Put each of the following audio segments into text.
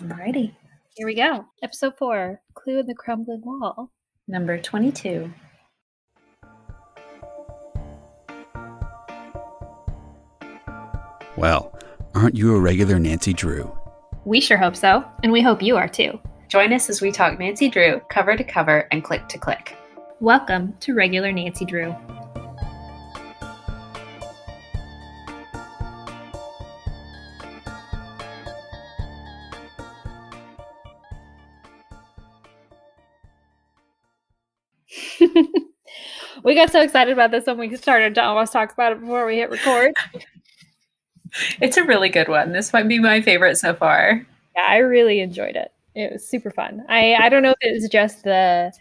Alrighty. Here we go. Episode four Clue in the Crumbling Wall. Number 22. Well, aren't you a regular Nancy Drew? We sure hope so, and we hope you are too. Join us as we talk Nancy Drew cover to cover and click to click. Welcome to Regular Nancy Drew. We got so excited about this when we started to almost talk about it before we hit record. It's a really good one. This might be my favorite so far. Yeah, I really enjoyed it. It was super fun. I I don't know if it was just the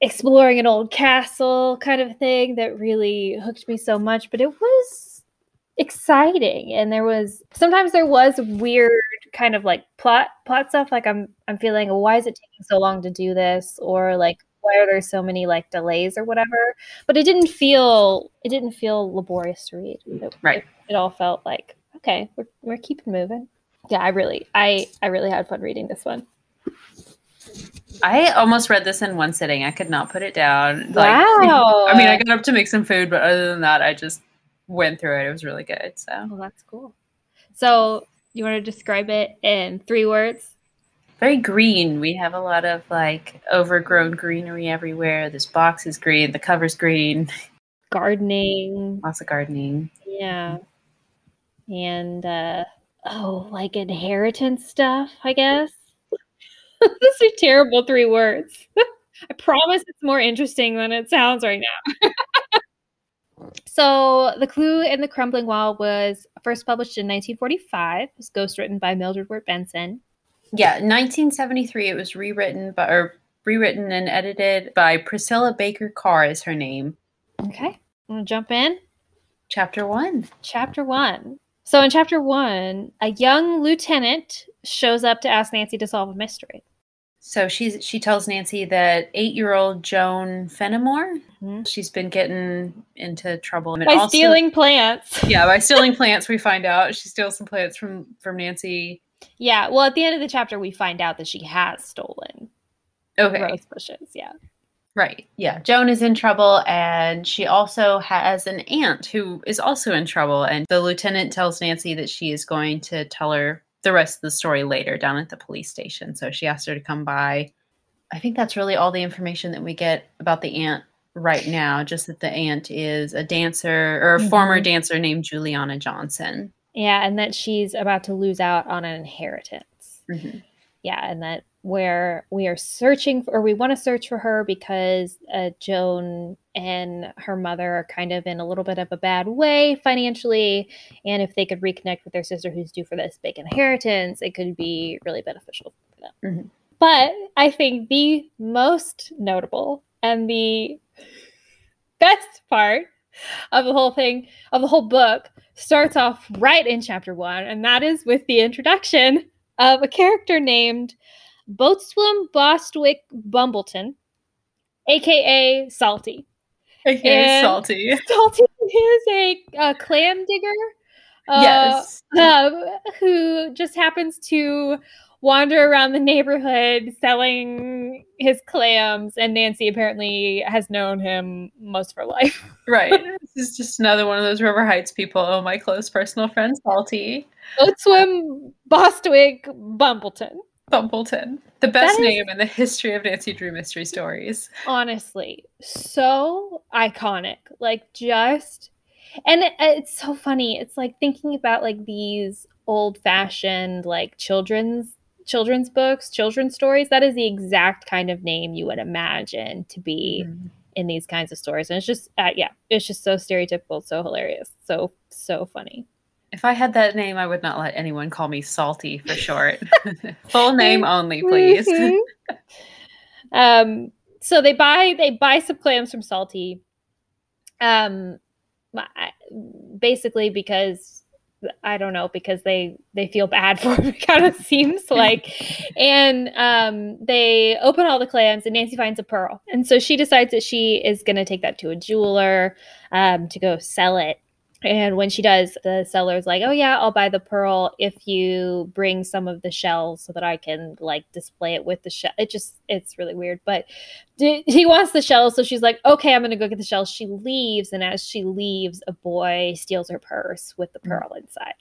exploring an old castle kind of thing that really hooked me so much, but it was exciting and there was sometimes there was weird kind of like plot plot stuff like I'm I'm feeling why is it taking so long to do this or like why are there so many like delays or whatever but it didn't feel it didn't feel laborious to read it, Right. it, it all felt like okay we're, we're keeping moving yeah i really i i really had fun reading this one I almost read this in one sitting. I could not put it down. Wow. I mean, I got up to make some food, but other than that, I just went through it. It was really good. So well that's cool so you want to describe it in three words very green. We have a lot of like overgrown greenery everywhere. This box is green. The cover's green. gardening Lots of gardening. yeah and uh oh like inheritance stuff i guess those are terrible three words i promise it's more interesting than it sounds right now so the clue in the crumbling wall was first published in 1945 it was ghostwritten by mildred wirt benson Yeah, 1973. It was rewritten by or rewritten and edited by Priscilla Baker Carr is her name. okay i'm gonna jump in Chapter one. chapter one. So in chapter one, a young lieutenant shows up to ask Nancy to solve a mystery. So she's she tells Nancy that eight-year-old Joan Fenimore, Mhm. she's been getting into trouble and By also- stealing plants. Yeah, by stealing plants, we find out she steals some plants from from Nancy. Yeah. Well, at the end of the chapter, we find out that she has stolen Okay, rose bushes. Yeah. right. Yeah, Joan is in trouble, and she also has an aunt who is also in trouble. And the lieutenant tells Nancy that she is going to tell her the rest of the story later down at the police station. So she asked her to come by. I think that's really all the information that we get about the aunt right now. Just that the aunt is a dancer or a former Mhm. dancer named Juliana Johnson. Yeah, and that she's about to lose out on an inheritance. Mhm. Yeah, and that where we are searching for, or we want to search for her because uh, Joan and her mother are kind of in a little bit of a bad way financially, and if they could reconnect with their sister who's due for this big inheritance, it could be really beneficial for them. Mhm. But I think the most notable and the best part of the whole thing of the whole book starts off right in chapter one, and that is with the introduction of a character named Boatswain Bostwick Bumbleton, aka Salty. Okay, And- salty. Salty is a, a clam digger. uh, yes. um, who just happens to wander around the neighborhood selling his clams, and Nancy apparently has known him most of her life. Right. This is just another one of those River Heights people. Oh, my close personal friend, Salty Boatswain Bostwick Bumbleton. Bumbleton. The best is- name in the history of Nancy Drew mystery stories. honestly so iconic like just and it, it's so funny it's like thinking about like these old fashioned like children's children's books children's stories that is the exact kind of name you would imagine to be Mm. in these kinds of stories and it's just uh, yeah it's just so stereotypical so hilarious so so funny If I had that name, I would not let anyone call me Salty for short. Full name only, please. Mhm. um, so they buy they buy some clams from Salty. Um, basically because I don't know because they they feel bad for him. It kind of seems like, and um, they open all the clams and Nancy finds a pearl, and so she decides that she is going to take that to a jeweler um, to go sell it. And when she does, the seller's like, "Oh yeah, I'll buy the pearl if you bring some of the shells so that I can like display it with the shell." It just it's really weird, but d- he wants the shells, so she's like, "Okay, I'm gonna go get the shells." She leaves, and as she leaves, a boy steals her purse with the mm. pearl inside.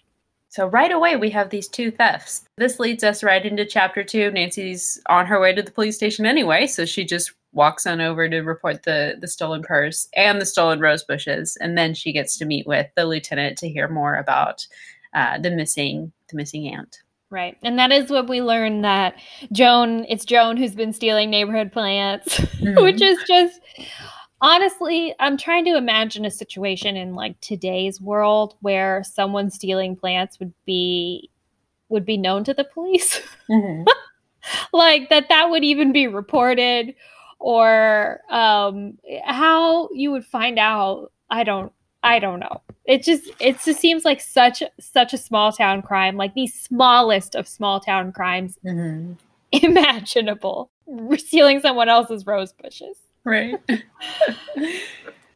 So right away we have these two thefts. This leads us right into chapter two. Nancy's on her way to the police station anyway, so she just walks on over to report the the stolen purse and the stolen rose bushes, and then she gets to meet with the lieutenant to hear more about uh, the missing the missing aunt. Right. And that is what we learn that Joan, it's Joan who's been stealing neighborhood plants, Mhm. which is just honestly, I'm trying to imagine a situation in like today's world where someone stealing plants would be would be known to the police. like that that would even be reported or um how you would find out i don't i don't know it just it just seems like such such a small town crime like the smallest of small town crimes Mhm. imaginable stealing someone else's rose bushes Right.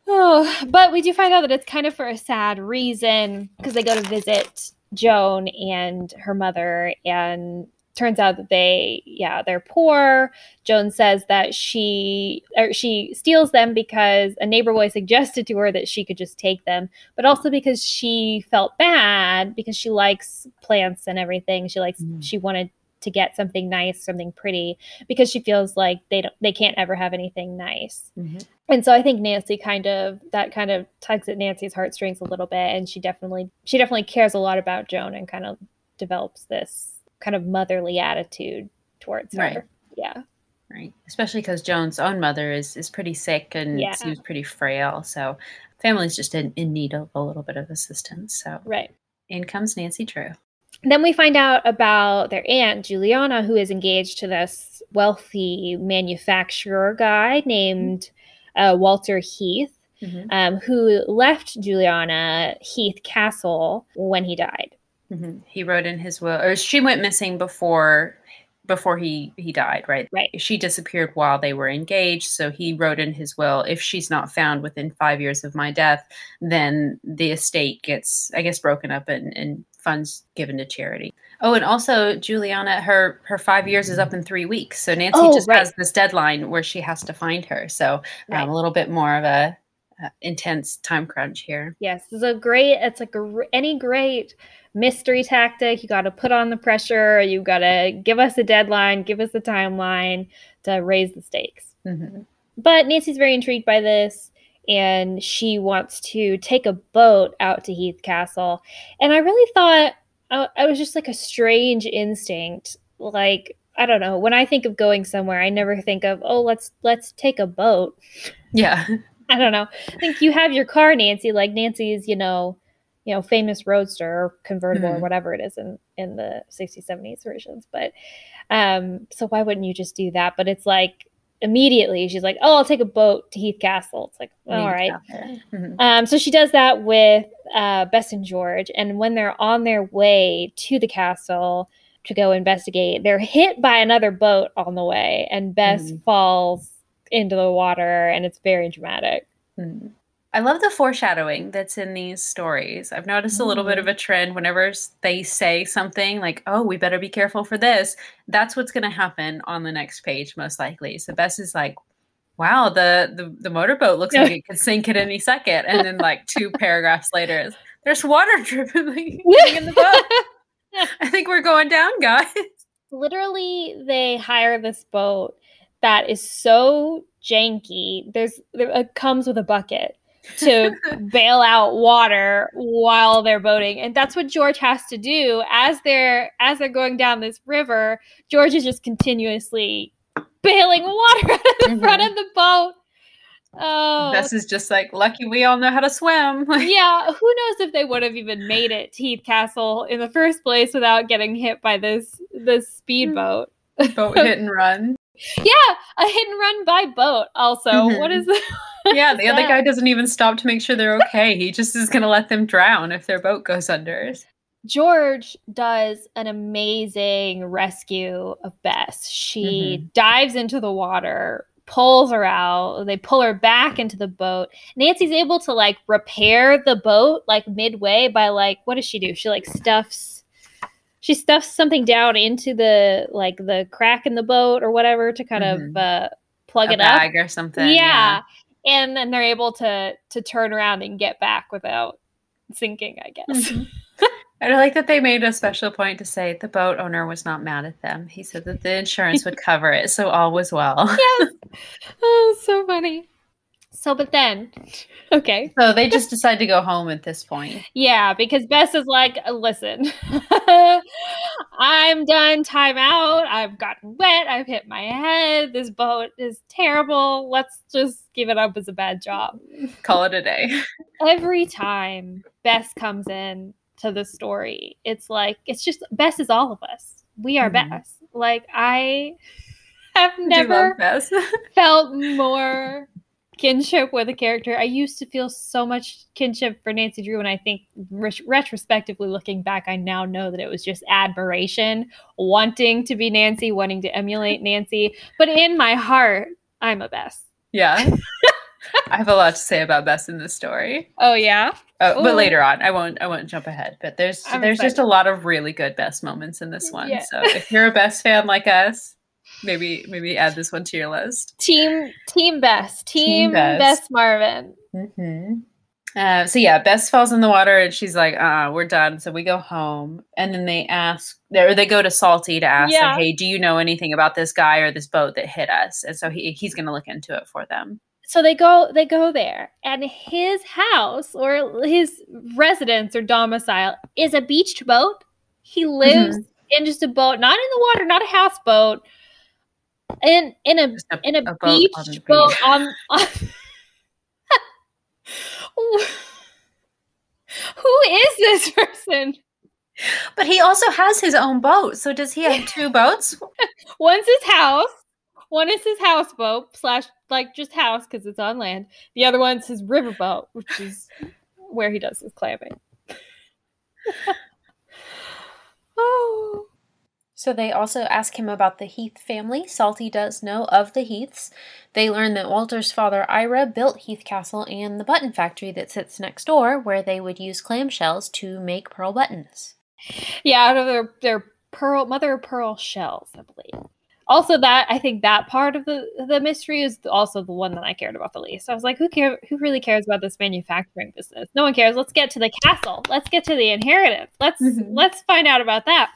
Oh, but we do find out that it's kind of for a sad reason because they go to visit Joan and her mother, and turns out that they, yeah, they're poor. Joan says that she or she steals them because a neighbor boy suggested to her that she could just take them, but also because she felt bad because she likes plants and everything. She likes Mm. she wanted to get something nice, something pretty, because she feels like they don't they can't ever have anything nice. Mhm. And so I think Nancy kind of that kind of tugs at Nancy's heartstrings a little bit, and she definitely she definitely cares a lot about Joan and kind of develops this kind of motherly attitude towards her. Right. Yeah, Right. Especially because Joan's own mother is is pretty sick and Yeah. seems pretty frail. So family's just in, in need of a little bit of assistance. So right. in comes Nancy Drew. Then we find out about their aunt Juliana, who is engaged to this wealthy manufacturer guy named uh, Walter Heath. um, who left Juliana Heath Castle when he died. Mhm. He wrote in his will, or she went missing before before he he died. Right. Right. She disappeared while they were engaged. So he wrote in his will, if she's not found within five years of my death, then the estate gets, I guess, broken up and, and funds given to charity. Oh, and also Juliana, her her five years is up in three weeks. So Nancy Oh, just right. has this deadline where she has to find her. So Right. um, a little bit more of a uh, intense time crunch here. Yes, it's a great. It's like a, any great mystery tactic. You got to put on the pressure. You got to give us a deadline, give us a timeline to raise the stakes. Mhm. But Nancy's very intrigued by this, and she wants to take a boat out to Heath Castle. And I really thought I, I was just like a strange instinct. Like I don't know. When I think of going somewhere, I never think of oh let's let's take a boat. Yeah. I don't know. I think you have your car, Nancy. Like Nancy's, you know, you know, famous roadster or convertible or Mhm. whatever it is in in the 60s, 70s versions. But um, so why wouldn't you just do that? But it's like immediately she's like, "Oh, I'll take a boat to Heath Castle." It's like, all right. get out there. Mhm. Um, so she does that with uh, Bess and George, and when they're on their way to the castle to go investigate, they're hit by another boat on the way, and Bess Mhm. falls into the water, and it's very dramatic. Mm. I love the foreshadowing that's in these stories. I've noticed a little bit of mm. a trend whenever they say something like, oh, we better be careful for this. That's what's going to happen on the next page, most likely. So Bess is like, wow, the, the, the motorboat looks like it could sink at any second. And then, like, two paragraphs later, there's water dripping in the boat. I think we're going down, guys. literally they hire this boat that is so janky there's it comes with a bucket to bail out water while they're boating and that's what george has to do as they're as they're going down this river george is just continuously bailing water out of the front Mhm. of the boat oh this is just like, lucky we all know how to swim. yeah, who knows if they would have even made it to Heath Castle in the first place without getting hit by this this speedboat. boat hit and run. Yeah, a hit and run by boat. Also, Mhm. what is that? Yeah, the other guy doesn't even stop to make sure they're okay. He just is going to let them drown if their boat goes under. George does an amazing rescue of Bess. She Mhm. dives into the water, pulls her out. They pull her back into the boat. Nancy's able to like repair the boat like midway by like what does she do? She like stuffs she stuffs something down into the like the crack in the boat or whatever to kind Mhm. of uh plug a it bag up. or something. Yeah. And then they're able to to turn around and get back without sinking, I guess. Mhm. I like that they made a special point to say the boat owner was not mad at them. He said that the insurance would cover it, so all was well. yes. Oh, so funny. So, but then, okay. So they just decide to go home at this point. Yeah, because Bess is like, listen, I'm done. Time out. I've gotten wet. I've hit my head. This boat is terrible. Let's just give it up as a bad job. Call it a day. Every time Bess comes in to the story, it's like, it's just, Bess is all of us. We are Mhm. Bess. Like, I have never felt more kinship with a character. I used to feel so much kinship for Nancy Drew, and I think ret- retrospectively looking back, I now know that it was just admiration, wanting to be Nancy, wanting to emulate Nancy. But in my heart, I'm a Bess. yeah. I have a lot to say about Bess in this story. Oh yeah, Oh, Ooh. but later on, I won't. I won't jump ahead. But there's I'm there's just a lot of really good Bess moments in this one. Yeah. So if you're a Bess fan like us, maybe maybe add this one to your list. team Team Best, Team, Team Bess. Bess Marvin. Mm-hmm. Uh, so yeah, Bess falls in the water and she's like, "Uh, we're done." So we go home, and then they ask, or they go to Salty to ask, Yeah. like, "Hey, do you know anything about this guy or this boat that hit us?" And so he he's going to look into it for them. so they go they go there and his house or his residence or domicile is a beached boat he lives in just a boat not in the water not a houseboat in in a a, in a, a boat on beached boat on, on who is this person But he also has his own boat. So does he have two boats? one's his house one is his houseboat slash like just house because it's on land the other one's his riverboat which is where he does his clamming oh So they also ask him about the Heath family. Salty does know of the Heaths. They learn that Walter's father, Ira, built Heath Castle and the button factory that sits next door, where they would use clamshells to make pearl buttons. yeah out of their their pearl mother of pearl shells i believe also that i think that part of the the mystery is also the one that i cared about the least i was like who care who really cares about this manufacturing business no one cares let's get to the castle let's get to the inheritance let's Mhm. let's find out about that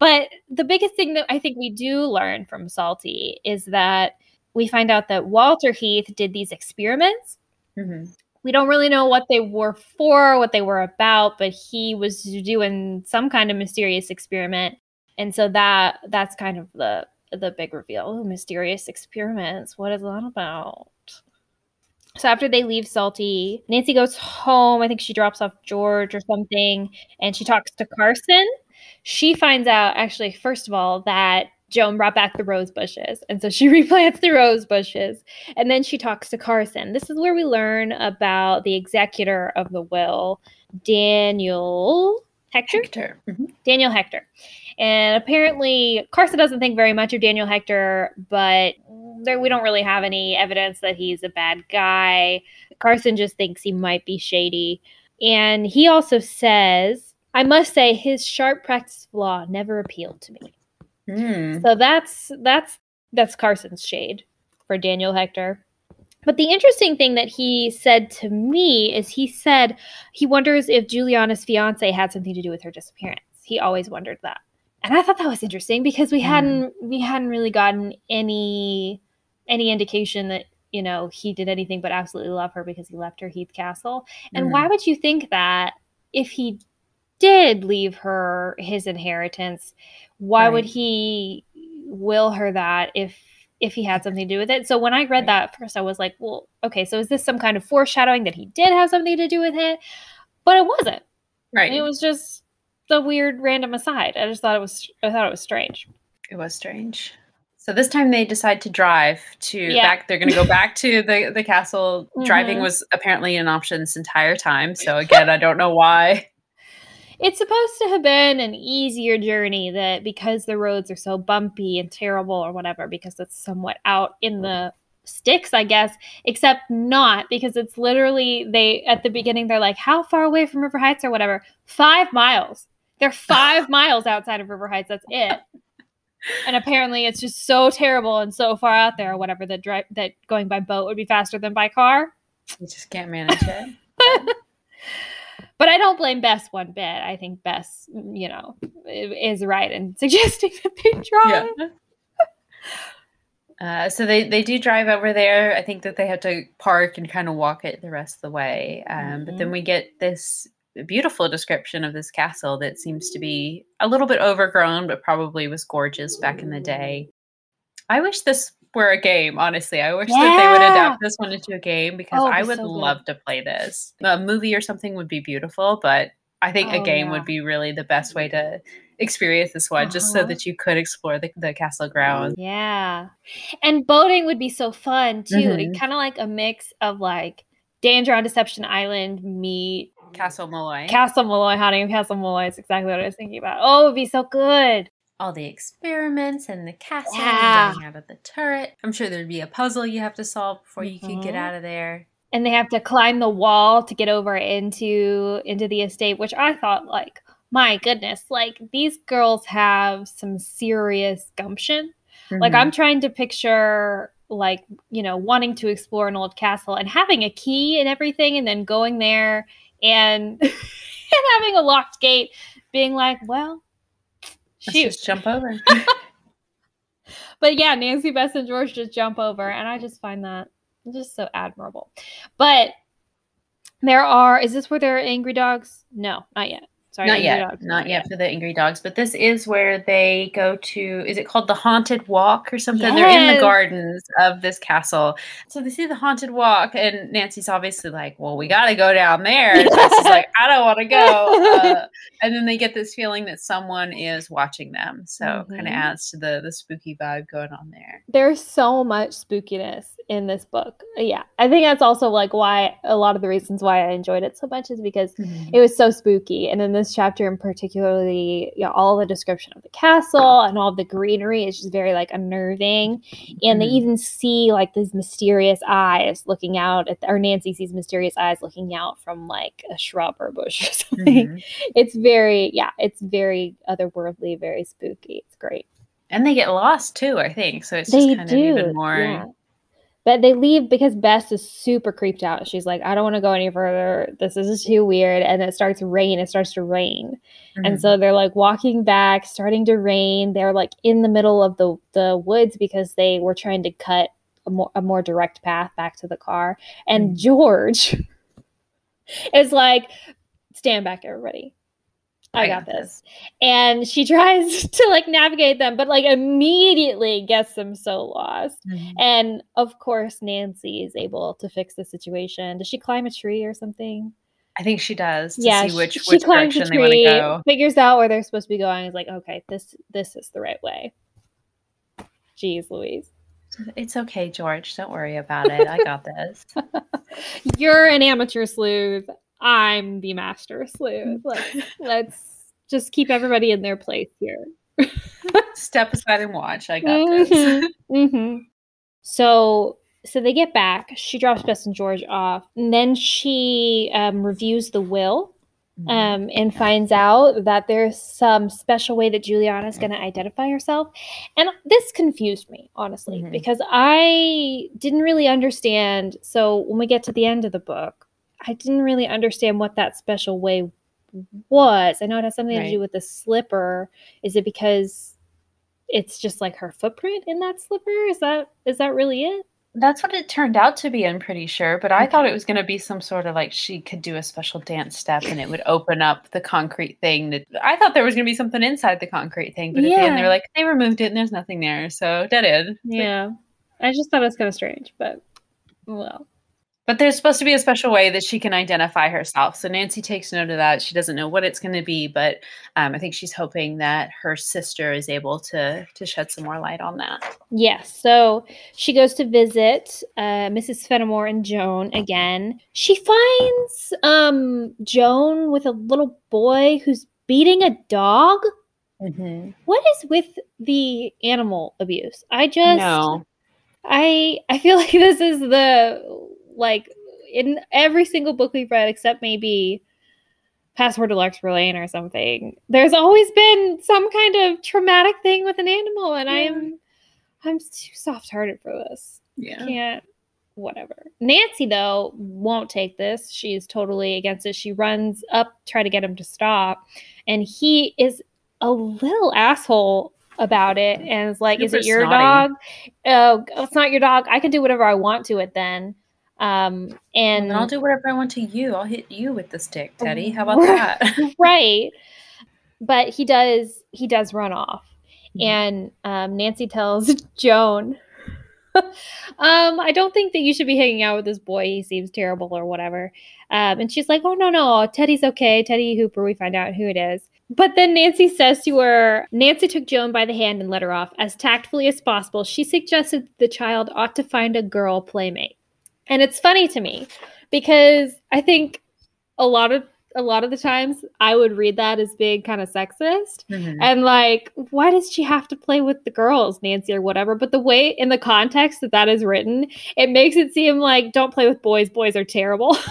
but the biggest thing that i think we do learn from salty is that we find out that walter heath did these experiments Mm-hmm. we don't really know what they were for, what they were about, but he was doing some kind of mysterious experiment. And so that that's kind of the the big reveal. Ooh, mysterious experiments. What is that about? So after they leave Salty, Nancy goes home. I think she drops off George or something, and she talks to Carson. She finds out, actually, first of all, that Joan brought back the rose bushes. And so she replants the rose bushes. And then she talks to Carson. This is where we learn about the executor of the will, Daniel Hector. Hector. Mhm. Daniel Hector. And apparently, Carson doesn't think very much of Daniel Hector, but there, we don't really have any evidence that he's a bad guy. Carson just thinks he might be shady. And he also says, I must say, his sharp practice of law never appealed to me. Mm. So that's that's that's Carson's shade for Daniel Hector. But the interesting thing that he said to me is he said he wonders if Juliana's fiance had something to do with her disappearance. He always wondered that. And I thought that was interesting because we Mm. hadn't we hadn't really gotten any any indication that you know he did anything but absolutely love her because he left her Heath Castle. And Mhm. why would you think that if he did leave her his inheritance, why would he will her that if if he had something to do with it? So when I read Right. that first, I was like, well, okay, so is this some kind of foreshadowing that he did have something to do with it? But it wasn't. Right. It was just the weird random aside. I just thought it was I thought it was strange. It was strange. So this time they decide to drive to Yeah. back. They're going to go back to the the castle. Driving Mhm. was apparently an option this entire time. So again, I don't know why. It's supposed to have been an easier journey that because the roads are so bumpy and terrible or whatever, because it's somewhat out in the sticks, I guess, except not because it's literally they at the beginning they're like, how far away from River Heights or whatever? Five miles. They're five miles outside of River Heights. That's it. And apparently, it's just so terrible and so far out there, or whatever. That drive that going by boat would be faster than by car. You just can't manage it. But I don't blame Bess one bit. I think Bess, you know, is right in suggesting that they drive. Yeah. Uh, so they, they do drive over there. I think that they have to park and kind of walk it the rest of the way. Um, But then we get this beautiful description of this castle that seems to be a little bit overgrown, but probably was gorgeous back in the day. I wish this were a game, honestly. I wish that they would adapt this one into a game because Oh, I would so love to play this. A movie or something would be beautiful, but I think a Oh, game yeah. would be really the best way to experience this one, just so Uh-huh. that you could explore the, the castle grounds. Yeah. And boating would be so fun too. Mhm. Kind of like a mix of like Danger on Deception Island meet Castle Malloy. Castle Malloy, Haunting Castle Malloy. Is exactly what I was thinking about. Oh, it'd be so good. All the experiments and the castle Yeah. getting out of the turret. I'm sure there'd be a puzzle you have to solve before you can get Mhm. out of there. And they have to climb the wall to get over into into the estate, which I thought like, my goodness, like these girls have some serious gumption. Like Mhm. I'm trying to picture like, you know, wanting to explore an old castle and having a key and everything and then going there and and having a locked gate being like, well, Let's just jump over. But yeah, Nancy, Bess, and George just jump over, and I just find that just so admirable. But there are. Is this where there are angry dogs? No, not yet. Sorry, not yet, dogs, not yet for the angry dogs. But this is where they go to. Is it called the haunted walk or something? They're in the gardens of this castle. So they see the haunted walk, and Nancy's obviously like, "Well, we got to go down there." Bess like, "I don't want to go." Uh, and then they get this feeling that someone is watching them. So kind of adds to the the spooky vibe going on there. There's so much spookiness in this book. Yeah, I think that's also like why a lot of the reasons why I enjoyed it so much is because it was so spooky and in this chapter in particularly you know, all the description of the castle and all the greenery is just very like unnerving and they Mhm. even see like these mysterious eyes looking out at or nancy sees mysterious eyes looking out from like a shrub or bush or something Mhm. it's very yeah it's very otherworldly very spooky it's great And they get lost too, I think. So it's just they kind do of even more. yeah. But they leave because Bess is super creeped out. She's like, I don't want to go any further. This is too weird. And it starts rain. It starts to rain. And Mhm. so they're like walking back, starting to rain. They're like in the middle of the, the woods because they were trying to cut a more, a more direct path back to the car. And Mhm. George is like, stand back, everybody. I, got, this. And she tries to like navigate them, but like immediately gets them so lost. Mhm. And of course, Nancy is able to fix the situation. Does she climb a tree or something? I think she does to yeah, see which, she, which she climbs direction a they want to tree, go. figures out where they're supposed to be going. Is like, okay, this this is the right way. Jeez, Louise, It's okay, George. Don't worry about it. I got this. you're an amateur sleuth. I'm the master sleuth. Let's let's just keep everybody in their place here. Step aside and watch. I got this. hmm So so they get back. She drops Bess and George off, and then she um, reviews the will Mhm. um, and finds out that there's some special way that Juliana is going to identify herself. And this confused me, honestly, Mhm. because I didn't really understand. So when we get to the end of the book, I didn't really understand what that special way was. I know it has something to do with the slipper. Is it because it's just like her footprint in that slipper? Is that is that really it? That's what it turned out to be, I'm pretty sure. But I thought it was going to be some sort of like she could do a special dance step and it would open up the concrete thing. That I thought there was going to be something inside the concrete thing, but at the end they were like, they removed it and there's nothing there. So dead end. Yeah. I just thought it was kind of strange, but well. But there's supposed to be a special way that she can identify herself. So Nancy takes note of that. She doesn't know what it's going to be, but um, I think she's hoping that her sister is able to to shed some more light on that. Yes. So she goes to visit uh, Mrs. Fenimore and Joan again. She finds um, Joan with a little boy who's beating a dog. Mm-hmm. What is with the animal abuse? I just No, I I feel like this is the like in every single book we've read except maybe Password to Larkspur Lane or something. There's always been some kind of traumatic thing with an animal, and Yeah. I'm I'm too soft hearted for this. Yeah. Can't whatever. Nancy though won't take this. She's totally against it. She runs up, try to get him to stop, and he is a little asshole about it and is like, "Is it your snotty. dog? Oh, it's not your dog. I can do whatever I want to it then." Um, And and I'll do whatever I want to you. I'll hit you with the stick, Teddy. How about that? right. But he does he does run off. Mhm. and um, nancy tells joan um i don't think that you should be hanging out with this boy. He seems terrible or whatever. Um, and she's like oh no no. Teddy's okay. Teddy hooper we find out who it is. But then nancy says to her nancy took joan by the hand and led her off as tactfully as possible. She suggested the child ought to find a girl playmate and it's funny to me because i think a lot of a lot of the times I would read that as being kind of sexist Mhm. and like why does she have to play with the girls Nancy or whatever but the way in the context that that is written it makes it seem like don't play with boys boys are terrible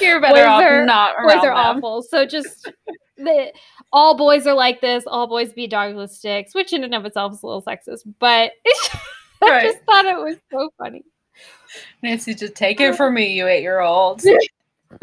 You're Boys better off are- not boys are them. awful so just the all boys are like this all boys be dogs with sticks which in and of itself is a little sexist but I Right. just thought it was so funny Nancy, just take it from me, you eight year old.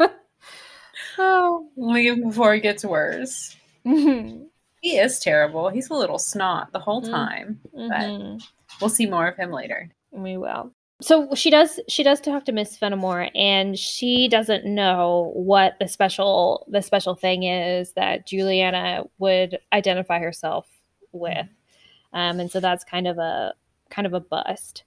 oh Leave before it gets worse. Mhm. He is terrible. He's a little snot the whole Mm. time. But We'll see more of him later. We will. So she does she does talk to Miss Fenimore and she doesn't know what the special the special thing is that Juliana would identify herself with. Um, and so that's kind of a kind of a bust.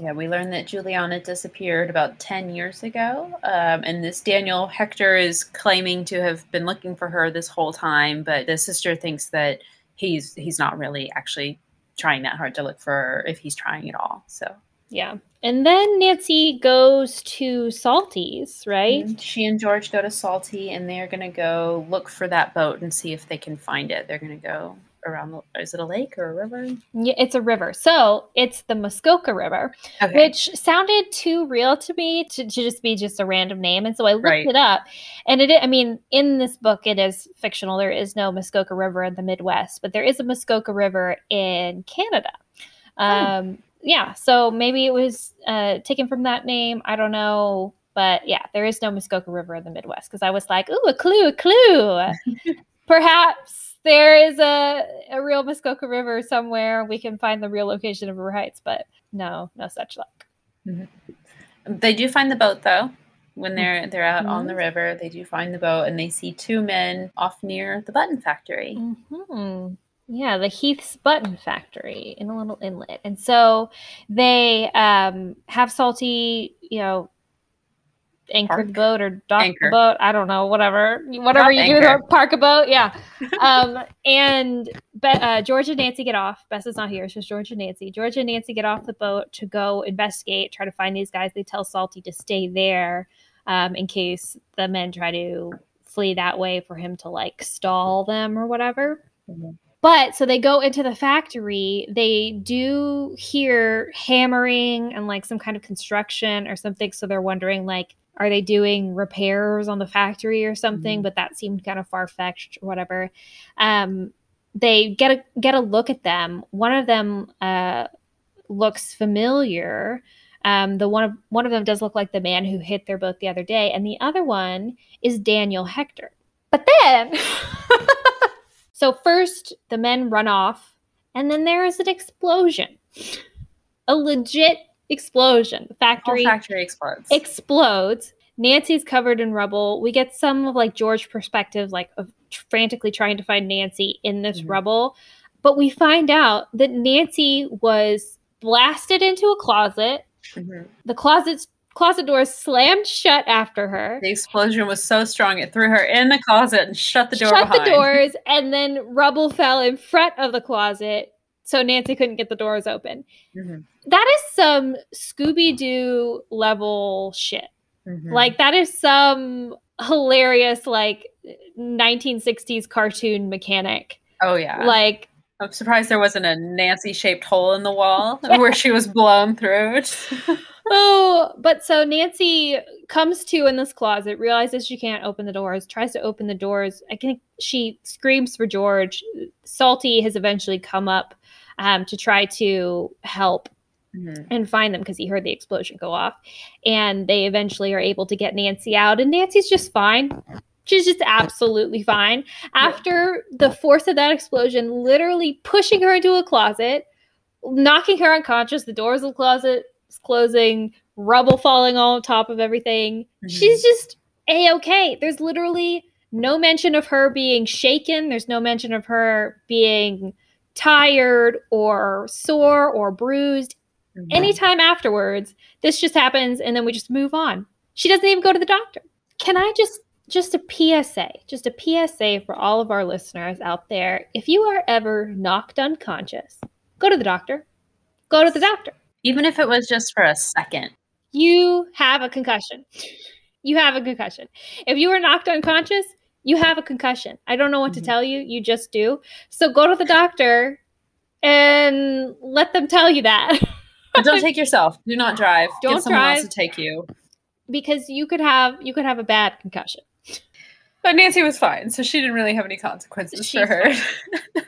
Yeah, we learned that Juliana disappeared about 10 years ago. Um, and this Daniel Hector is claiming to have been looking for her this whole time, but the sister thinks that he's he's not really actually trying that hard to look for her if he's trying at all. So Yeah. And then Nancy goes to Salty's, right? Mhm. she and George go to Salty and they're going to go look for that boat and see if they can find it. They're going to go around the, is it a lake or a river? Yeah, it's a river. So it's the Muskoka River. Okay. which sounded too real to me to, to just be just a random name and so i looked Right. it up and it i- mean in this book it is fictional there is no muskoka river in the midwest but there is a muskoka river in canada um yeah so maybe it was uh taken from that name i don't know but yeah there is no muskoka river in the midwest because i was like ooh a clue a clue perhaps there is a, a real muskoka river somewhere we can find the real location of river heights but no no such luck They do find the boat though. When they're they're out on the Mhm. river, they do find the boat and they see two men off near the button factory. hmm Yeah, the Heath's Button Factory in a little inlet, and so they um, have Salty, you know, anchor Park. the boat or dock Anchor. the boat. I don't know, whatever, whatever Drop you do, anchor. to park a boat. Yeah, um, and Be- uh, George and Nancy get off. Bess is not here; it's just George and Nancy. George and Nancy get off the boat to go investigate, try to find these guys. They tell Salty to stay there um, in case the men try to flee that way for him to like stall them or whatever. Mhm. But so they go into the factory. They do hear hammering and like some kind of construction or something. So they're wondering like, are they doing repairs on the factory or something? Mhm. But that seemed kind of far fetched or whatever. Um, they get a get a look at them. One of them uh, looks familiar. Um, the one of one of them does look like the man who hit their boat the other day, and the other one is Daniel Hector. But then, so first the men run off, and then there is an explosion, a legit explosion. The factory factory explodes. explodes. Nancy's covered in rubble. We get some of like George perspective, like of frantically trying to find Nancy in this Mhm. rubble. But we find out that Nancy was blasted into a closet. Mhm. The closet's closet door slammed shut after her. The explosion was so strong it threw her in the closet and shut the door shut behind. the doors, and then rubble fell in front of the closet, so Nancy couldn't get the doors open. Mhm. That is some Scooby Doo level shit. Mhm. Like that is some hilarious like 1960s cartoon mechanic. oh yeah, Like I'm surprised there wasn't a Nancy shaped hole in the wall where she was blown through. oh, but so Nancy comes to in this closet, realizes she can't open the doors, tries to open the doors. I think she screams for George. Salty has eventually come up um, to try to help Mm-hmm. and find them because he heard the explosion go off. And they eventually are able to get Nancy out, and Nancy's just fine. She's just absolutely fine. After the force of that explosion, literally pushing her into a closet, knocking her unconscious, the doors of the closet closing, rubble falling all on top of everything. Mm-hmm. She's just a okay. There's literally no mention of her being shaken. There's no mention of her being tired or sore or bruised. Mm-hmm. Anytime afterwards, this just happens and then we just move on. She doesn't even go to the doctor. Can I just just a PSA, just a PSA for all of our listeners out there. If you are ever knocked unconscious, go to the doctor. Go to the doctor. Even if it was just for a second. You have a concussion. You have a concussion. If you are knocked unconscious, you have a concussion. I don't know what mm-hmm. to tell you. You just do. So go to the doctor and let them tell you that. don't take yourself. Do not drive. Don't Get someone drive else to take you. Because you could have you could have a bad concussion. But Nancy was fine, so she didn't really have any consequences She's for her.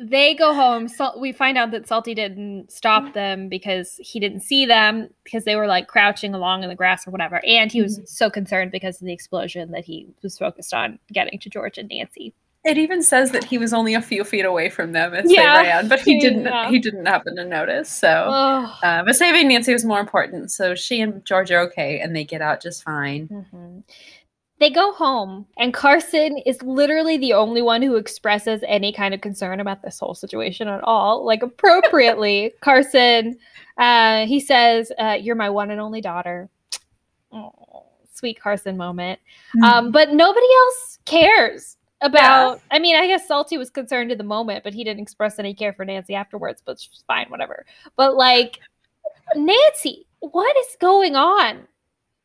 they go home. So we find out that Salty didn't stop them because he didn't see them because they were like crouching along in the grass or whatever. And he was mm-hmm. so concerned because of the explosion that he was focused on getting to George and Nancy. It even says that he was only a few feet away from them as yeah. they ran, but he didn't. Yeah. He didn't happen to notice. So, uh, but saving Nancy was more important. So she and George are okay, and they get out just fine. Mm-hmm. They go home, and Carson is literally the only one who expresses any kind of concern about this whole situation at all. Like appropriately, Carson, uh, he says, uh, "You're my one and only daughter." Oh, sweet Carson moment. Mm-hmm. Um, but nobody else cares about yeah. i mean i guess salty was concerned in the moment but he didn't express any care for nancy afterwards but she's fine whatever. But like nancy what is going on?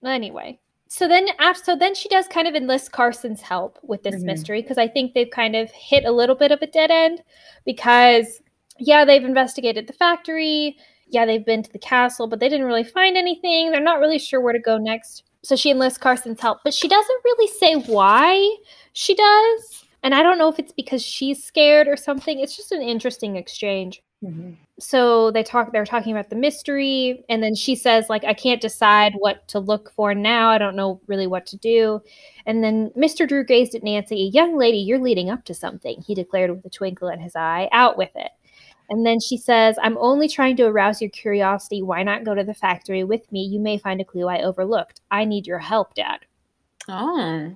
Anyway so then after so then she does kind of enlist carson's help with this mm-hmm. mystery because i think they've kind of hit a little bit of a dead end because yeah they've investigated the factory. Yeah they've been to the castle but they didn't really find anything. They're not really sure where to go next. So she enlists carson's help but she doesn't really say why she does. And I don't know if it's because she's scared or something. It's just an interesting exchange. Mm-hmm. So they talk they're talking about the mystery and then she says like I can't decide what to look for now. I don't know really what to do. And then Mr. Drew gazed at Nancy. "Young lady, you're leading up to something," he declared with a twinkle in his eye. "Out with it." And then she says, I'm only trying to arouse your curiosity. Why not go to the factory with me? You may find a clue I overlooked. I need your help, Dad. Oh.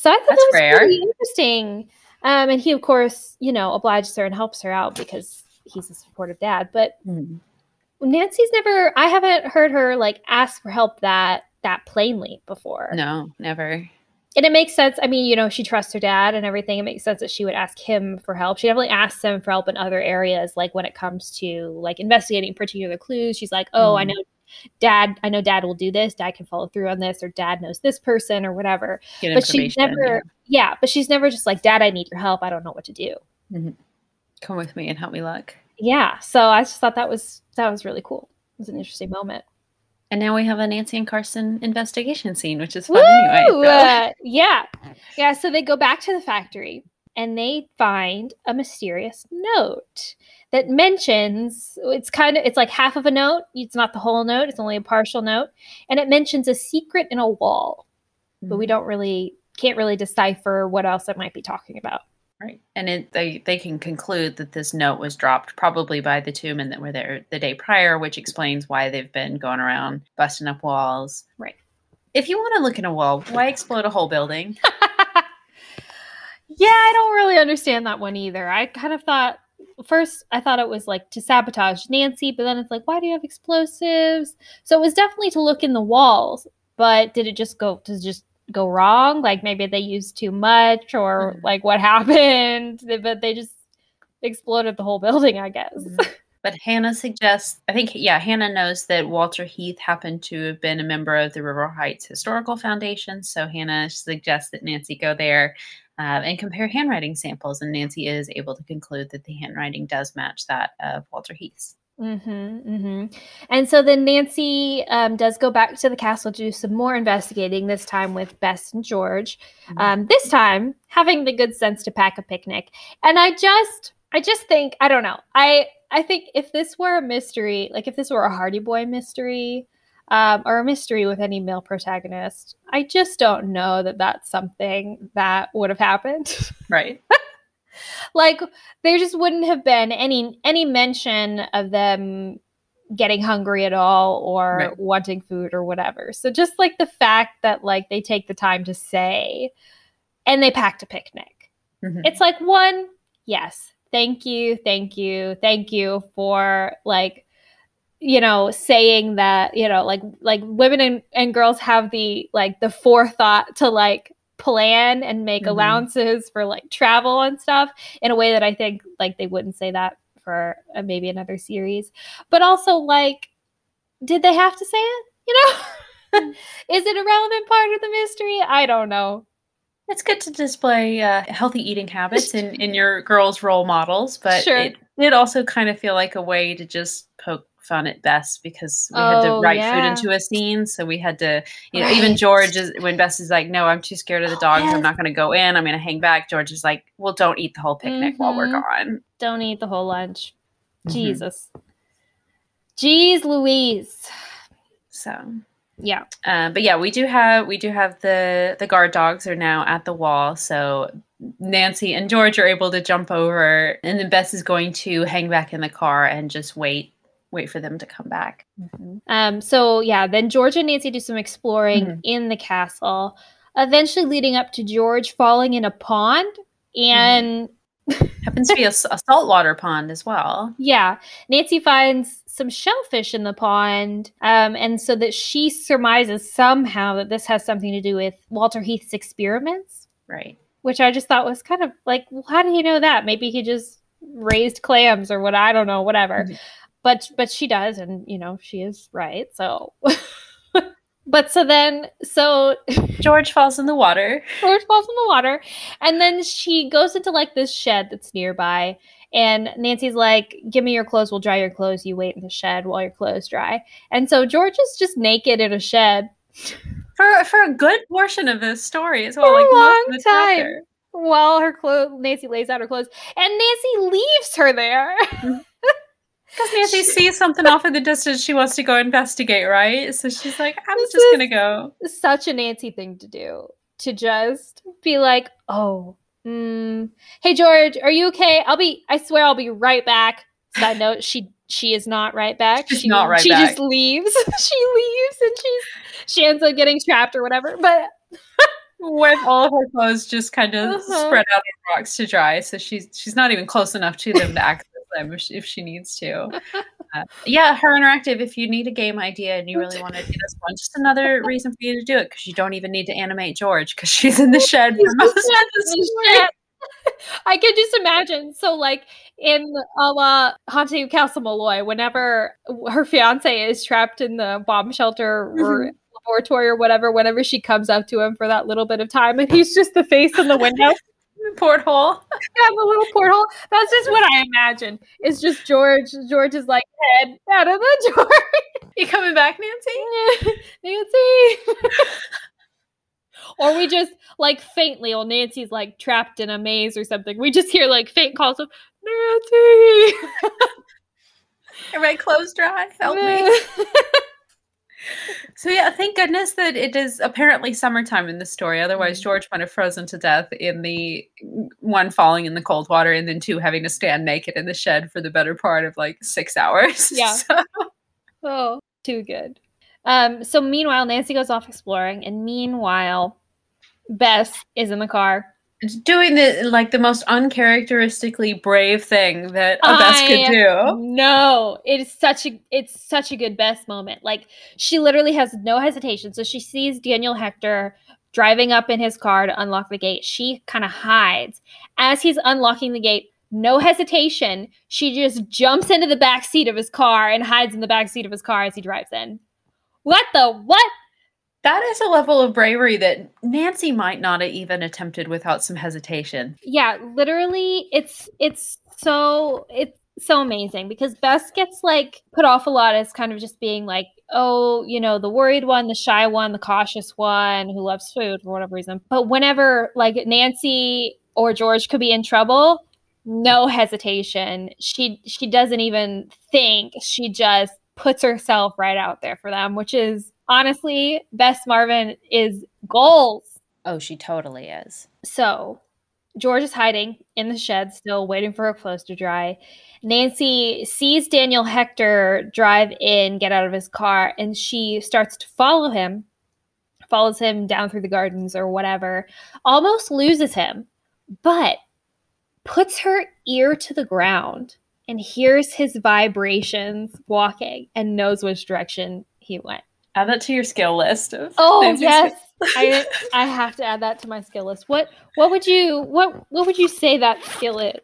So I thought That's that was rare. pretty interesting. Um, and he, of course, you know, obliges her and helps her out because he's a supportive dad. But mm. Nancy's never. I haven't heard her like ask for help that that plainly before. No, never. And it makes sense. I mean, you know, she trusts her dad and everything. It makes sense that she would ask him for help. She definitely asks him for help in other areas, like when it comes to like investigating particular clues. She's like, "Oh, mm. I know dad i know dad will do this dad can follow through on this or dad knows this person or whatever Get but she's never yeah. yeah. but she's never just like dad i need your help i don't know what to do mm-hmm. come with me and help me look yeah so i just thought that was that was really cool it was an interesting moment and now we have a Nancy and Carson investigation scene, which is fun Woo! anyway. So. Uh, yeah. Yeah. So they go back to the factory and they find a mysterious note that mentions it's kind of it's like half of a note it's not the whole note it's only a partial note and it mentions a secret in a wall mm-hmm. but we mm-hmm. don't really can't really decipher what else it might be talking about right and it, they they can conclude that this note was dropped probably by the two men that were there the day prior which explains why they've been going around busting up walls right if you want to look in a wall why explode a whole building yeah i don't really understand that one either i kind of thought first I thought it was like to sabotage Nancy, but then it's like, why do you have explosives? So it was definitely to look in the walls, but did it just go to just go wrong? Like maybe they used too much or mm-hmm. like what happened? But they just exploded the whole building, I guess. Mm-hmm. But Hannah suggests, I think, yeah, Hannah knows that Walter Heath happened to have been a member of the River Heights Historical Foundation. So Hannah suggests that Nancy go there uh, and compare handwriting samples. And Nancy is able to conclude that the handwriting does match that of Walter Heath's. Mm-hmm, mm-hmm. And so then Nancy um, does go back to the castle to do some more investigating, this time with Bess and George. Mhm. Um, this time having the good sense to pack a picnic. And I just, I just think, I don't know. I, I think if this were a mystery, like if this were a Hardy Boy mystery, um, or a mystery with any male protagonist, I just don't know that that's something that would have happened. Right. like there just wouldn't have been any any mention of them getting hungry at all or Right. wanting food or whatever. So just like the fact that like they take the time to say and they packed a picnic. Mhm. It's like one, yes, thank you, thank you, thank you for like you know saying that you know like like women and, and girls have the like the forethought to like plan and make Mhm. allowances for like travel and stuff in a way that i think like they wouldn't say that for uh, maybe another series. But also like did they have to say it? You know? Is it a relevant part of the mystery? I don't know. It's good to display uh, healthy eating habits in, in your girls' role models, but Sure. it did also kind of feel like a way to just poke fun at Bess because we had to Oh, write yeah. food into a scene. So we had to, you know, even George is when Bess is like, "No, I'm too scared of the Oh, dogs. yes. I'm not going to go in. I'm going to hang back." George is like, "Well, don't eat the whole picnic while we're Mhm. gone." don't eat the whole lunch Mhm. jesus jeez louise So yeah Uh, but yeah, we do have we do have the the guard dogs are now at the wall, so Nancy and George are able to jump over, and then Bess is going to hang back in the car and just wait wait for them to come back. Um, so yeah, then George and Nancy do some exploring Mhm. in the castle, eventually leading up to George falling in a pond. And Happens to be a, s- a saltwater pond as well. yeah, Nancy finds some shellfish in the pond. Um, and so that she surmises somehow that this has something to do with Walter Heath's experiments, Right. which I just thought was kind of like, well, how do you know that? Maybe he just raised clams or what I don't know, whatever. But but she does, and you know, she is right. So but so then so George falls in the water. George falls in the water, and then she goes into like this shed that's nearby. And Nancy's like, "Give me your clothes. We'll dry your clothes. You wait in the shed while your clothes dry." And so George is just naked in a shed For for a good portion of this story as well, For a like most long of the time. chapter. while her clothes. Nancy lays out her clothes, and Nancy leaves her there. Mm-hmm. Because Nancy sees something off in the distance she wants to go investigate, right? So she's like, I'm This just gonna go. Such a Nancy thing to do to just be like, "Oh, mm, hey George, are you okay? I'll be. I swear, I'll be right back." Side note: she she is not right back. She's she not right She back. just leaves. she leaves, and she's she ends up getting trapped or whatever. But with all of her clothes just kind of Uh-huh. spread out on rocks to dry. So she's she's not even close enough to them to access them if she, if she needs to. Uh, yeah, her interactive. If you need a game idea and you really want to do this one, just another reason for you to do it because you don't even need to animate George because she's in the shed for most of the story. I could just imagine. So, like in a la Haunting of Castle Malloy, whenever her fiance is trapped in the bomb shelter or laboratory or whatever, whenever she comes up to him for that little bit of time, and he's just the face in the window, Porthole. have a little porthole. That's just what I imagine. It's just George. George is like head out of the door. You coming back, Nancy? Nancy. or we just like faintly, or Nancy's like trapped in a maze or something. We just hear like faint calls of Nancy. Are my clothes dry? Help me. So yeah, thank goodness that it is apparently summertime in the story. Otherwise, Mhm. George might have frozen to death in the one falling in the cold water, and then two having to stand naked in the shed for the better part of like six hours. Yeah. So- oh, too good. Um, so meanwhile, Nancy goes off exploring, and meanwhile, Bess is in the car. Doing the like the most uncharacteristically brave thing that a Bess I could do. No, it is such a it's such a good best moment. Like she literally has no hesitation. So she sees Daniel Hector driving up in his car to unlock the gate. She kind of hides as he's unlocking the gate. No hesitation. She just jumps into the back seat of his car and hides in the back seat of his car as he drives in. What the what? That is a level of bravery that Nancy might not have even attempted without some hesitation. Yeah, literally it's it's so it's so amazing because Bess gets like put off a lot as kind of just being like, oh, you know, the worried one, the shy one, the cautious one who loves food for whatever reason. But whenever like Nancy or George could be in trouble, no hesitation. She she doesn't even think. She just puts herself right out there for them, which is honestly, Bess Marvin is goals. Oh, she totally is. So George is hiding in the shed, still waiting for her clothes to dry. Nancy sees Daniel Hector drive in, get out of his car, and she starts to follow him, follows him down through the gardens or whatever, almost loses him, but puts her ear to the ground and hears his vibrations walking and knows which direction he went. Add that to your skill list. oh yes, I I have to add that to my skill list. What what would you what what would you say that skill is?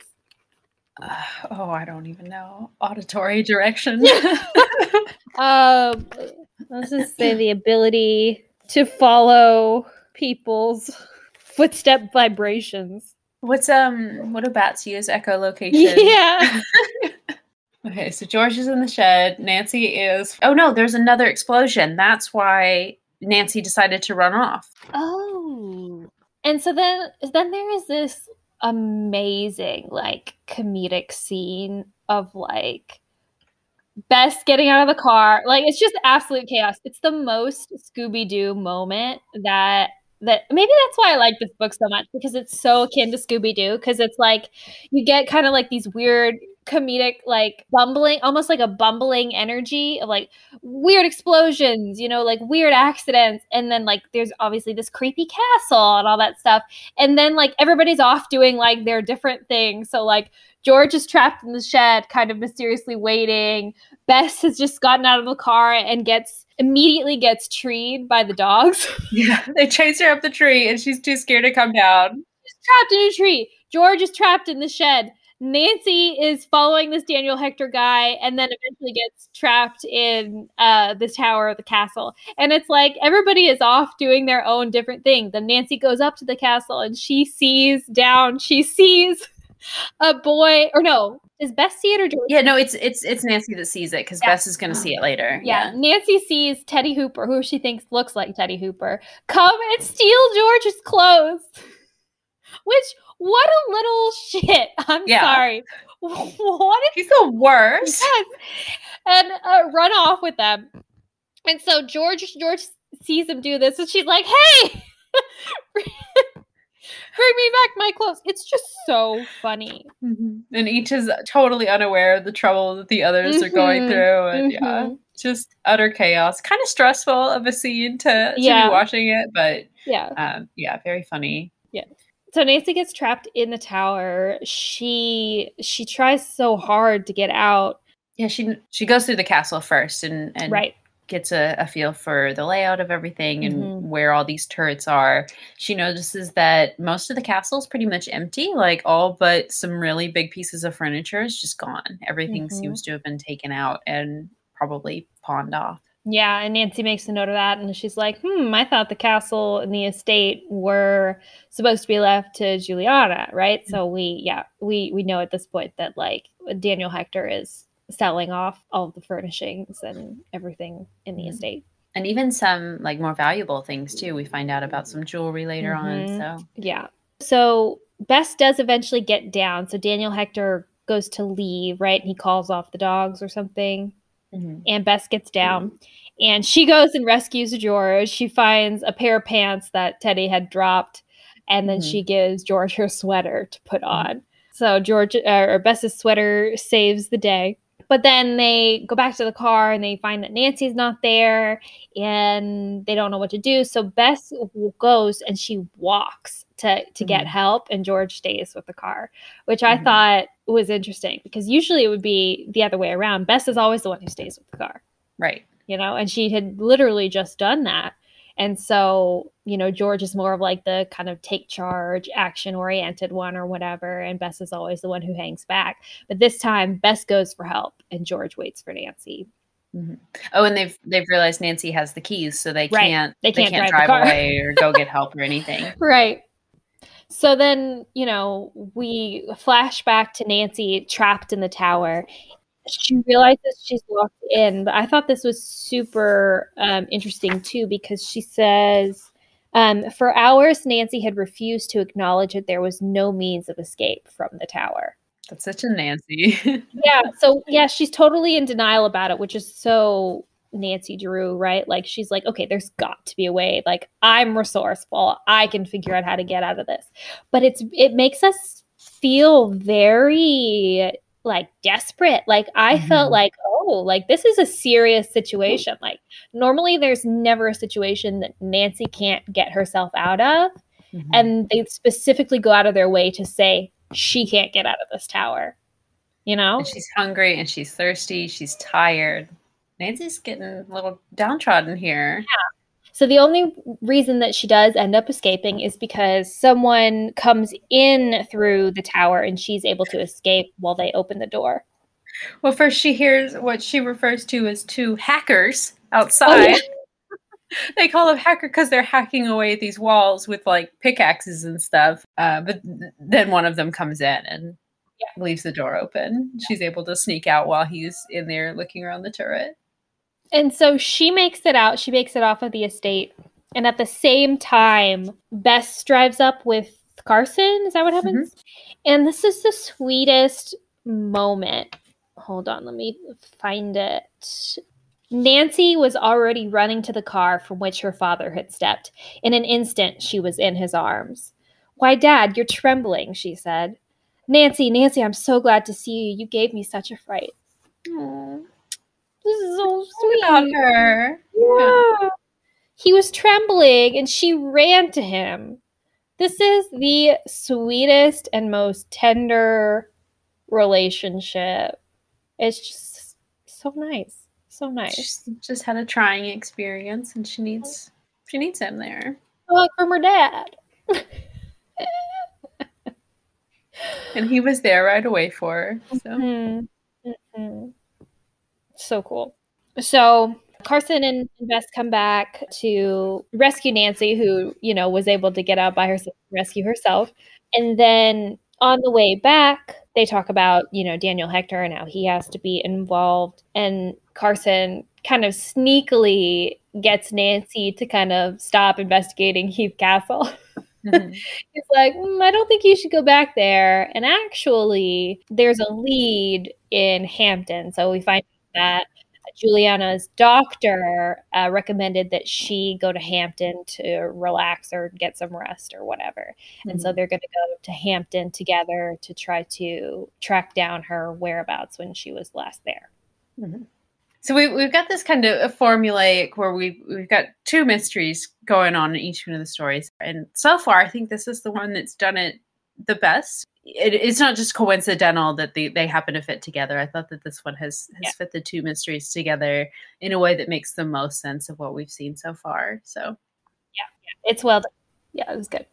Uh, oh, I don't even know. Auditory direction. um, let's just say the ability to follow people's footstep vibrations. What's um what do bats use? Echolocation. Yeah. Okay, so George is in the shed. Nancy is Oh no, there's another explosion. That's why Nancy decided to run off. Oh. And so then then there is this amazing like comedic scene of like Bess getting out of the car. Like it's just absolute chaos. It's the most Scooby Doo moment that that maybe that's why I like this book so much because it's so akin to Scooby Doo because it's like you get kind of like these weird comedic like bumbling almost like a bumbling energy of like weird explosions you know like weird accidents. And then like there's obviously this creepy castle and all that stuff. And then like everybody's off doing like their different things. So like george is trapped in the shed kind of mysteriously waiting. Bess has just gotten out of the car and gets immediately gets treed by the dogs. Yeah they chase her up the tree and she's too scared to come down. She's trapped in a tree. George is trapped in the shed Nancy is following this Daniel Hector guy and then eventually gets trapped in uh, this tower of the castle. And it's like everybody is off doing their own different thing. Then Nancy goes up to the castle and she sees down, she sees a boy, or no, is Bess see it or George? Yeah, no, it's it's it's Nancy that sees it because yeah. Bess is going to see it later. Yeah. yeah. Nancy sees Teddy Hooper, who she thinks looks like Teddy Hooper, come and steal George's clothes. Which what a little shit. I'm yeah. sorry. What if he's the worst? Yes. And uh, run off with them. And so George George sees him do this, and she's like, "Hey, bring me back my clothes." It's just so funny. Mm-hmm. And each is totally unaware of the trouble that the others mm-hmm. are going mm-hmm. through, and mm-hmm. yeah, just utter chaos. Kind of stressful of a scene to, to yeah. be watching it, but yeah, um, yeah, very funny. Yeah so Nancy gets trapped in the tower. She she tries so hard to get out. Yeah, she she goes through the castle first and and right. gets a, a feel for the layout of everything and mm-hmm. where all these turrets are. She notices that most of the castle is pretty much empty, like all but some really big pieces of furniture is just gone. Everything mm-hmm. seems to have been taken out and probably pawned off. Yeah, and Nancy makes a note of that, and she's like, "Hmm, I thought the castle and the estate were supposed to be left to Juliana, right?" Mm-hmm. So we, yeah, we we know at this point that like Daniel Hector is selling off all of the furnishings and everything in the mm-hmm. estate, and even some like more valuable things too. We find out about some jewelry later mm-hmm. on. So yeah, so Bess does eventually get down. So Daniel Hector goes to leave, right? And he calls off the dogs or something. Mm-hmm. And Bess gets down and she goes and rescues George. She finds a pair of pants that Teddy had dropped, and then mm-hmm. she gives George her sweater to put mm-hmm. on. So George uh, or Bess's sweater saves the day. But then they go back to the car and they find that Nancy's not there and they don't know what to do. So Bess goes and she walks to to mm-hmm. get help and George stays with the car, which I mm-hmm. thought was interesting because usually it would be the other way around. Bess is always the one who stays with the car. Right. You know, and she had literally just done that. And so, you know, George is more of like the kind of take charge, action oriented one or whatever. And Bess is always the one who hangs back. But this time, Bess goes for help and George waits for Nancy. Mhm. Oh, and they've they've realized Nancy has the keys, so they Right. can't They they can't can't, drive drive, car. away or go get help or anything. Right. So then, you know, we flash back to Nancy trapped in the tower. She realizes she's locked in, but I thought this was super um, interesting too because she says, um, for hours, Nancy had refused to acknowledge that there was no means of escape from the tower. That's such a Nancy. Yeah. So, yeah, she's totally in denial about it, which is so Nancy Drew, right? Like, she's like, okay, there's got to be a way. Like, I'm resourceful. I can figure out how to get out of this. But it's, it makes us feel very like desperate. Like, I felt Mhm. like, oh, like this is a serious situation. Like, normally there's never a situation that Nancy can't get herself out of. Mhm. And they specifically go out of their way to say she can't get out of this tower. You know? And she's hungry and she's thirsty. She's tired. Nancy's getting a little downtrodden here. Yeah. So the only reason that she does end up escaping is because someone comes in through the tower and she's able to escape while they open the door. Well, first she hears what she refers to as two hackers Oh, outside. they call them hacker because they're hacking away at these walls with like pickaxes and stuff. Uh, but then one of them comes in and leaves the door open. She's able to sneak out while he's in there looking around the turret. And so she makes it out. She makes it off of the estate. And at the same time, Bess drives up with Carson. Is that what happens? Mm-hmm. And this is the sweetest moment. Hold on, let me find it. Nancy was already running to the car from which her father had stepped. In an instant, she was in his arms. Why, Dad, you're trembling, she said. Nancy, Nancy, I'm so glad to see you. You gave me such a fright. This is so sweet. Her. Yeah. He was trembling and she ran to him. This is the sweetest and most tender relationship. It's just so nice. So nice. She's just had a trying experience and she needs she needs him there. Like from her dad. And he was there right away for her. So Mhm. Mhm. So cool. So Carson and Bess come back to rescue Nancy, who, you know, was able to get out by herself, rescue herself. And then on the way back, they talk about, you know, Daniel Hector and how he has to be involved. And Carson kind of sneakily gets Nancy to kind of stop investigating Heath Castle. mhm. He's like, "Mm, I don't think you should go back there. And actually, there's a lead in Hampton. So we find that Juliana's doctor uh, recommended that she go to Hampton to relax or get some rest or whatever. And so they're going to go to Hampton together to try to track down her whereabouts when she was last there. So we, we've got this kind of a formulaic where we we've got two mysteries going on in each one of the stories, and so far I think this is the one that's done it the best. It, it's not just coincidental that they, they happen to fit together. I thought that this one has has Yeah. fit the two mysteries together in a way that makes the most sense of what we've seen so far. So yeah, It's well done. Yeah, it was good.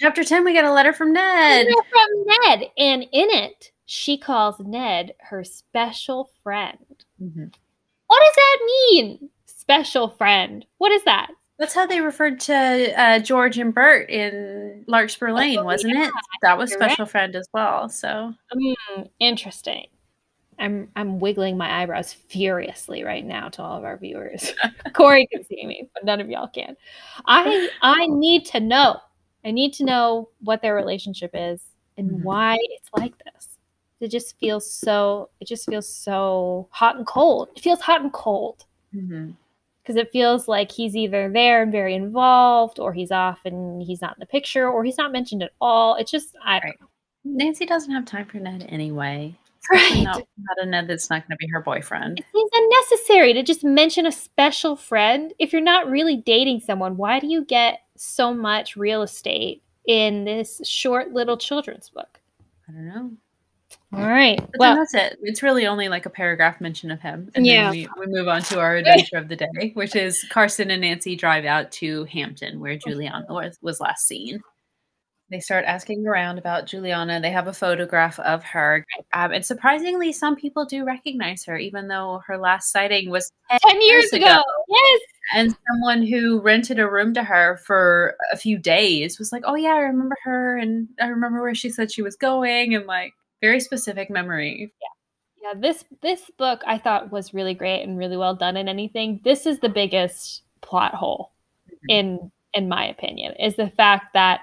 chapter ten, we get a letter from Ned. Letter from Ned, and in it, she calls Ned her special friend. Mhm. What does that mean? Special friend. What is that? That's how they referred to uh, George and Burt in Larkspur Lane, Oh, wasn't it? That was you're right. special friend as well. So Hmm, interesting. I'm I'm wiggling my eyebrows furiously right now to all of our viewers. Corey can see me, but none of y'all can. I I need to know. I need to know what their relationship is and Mhm. why it's like this. It just feels so. It just feels so hot and cold. It feels hot and cold. mhm. Because it feels like he's either there and very involved or he's off and he's not in the picture or he's not mentioned at all it's just i don't Right. Nancy doesn't have time for Ned anyway. Right. Not, not a Ned that's not going to be her boyfriend. it seems unnecessary to just mention a special friend if you're not really dating someone why do you get so much real estate in this short little children's book I don't know. All right But well that's it. It's really only like a paragraph mention of him. And Yeah. then we, we move on to our adventure of the day, which is Carson and Nancy drive out to Hampton, where Juliana was, was last seen. They start asking around about Juliana. They have a photograph of her. Um, and surprisingly, some people do recognize her, even though her last sighting was 10, 10 years ago. ago. Yes. And someone who rented a room to her for a few days was like, oh, yeah, I remember her. And I remember where she said she was going. And like, very specific memory. Yeah. Yeah, this this book I thought was really great and really well done in anything. This is the biggest plot hole mm-hmm. in in my opinion is the fact that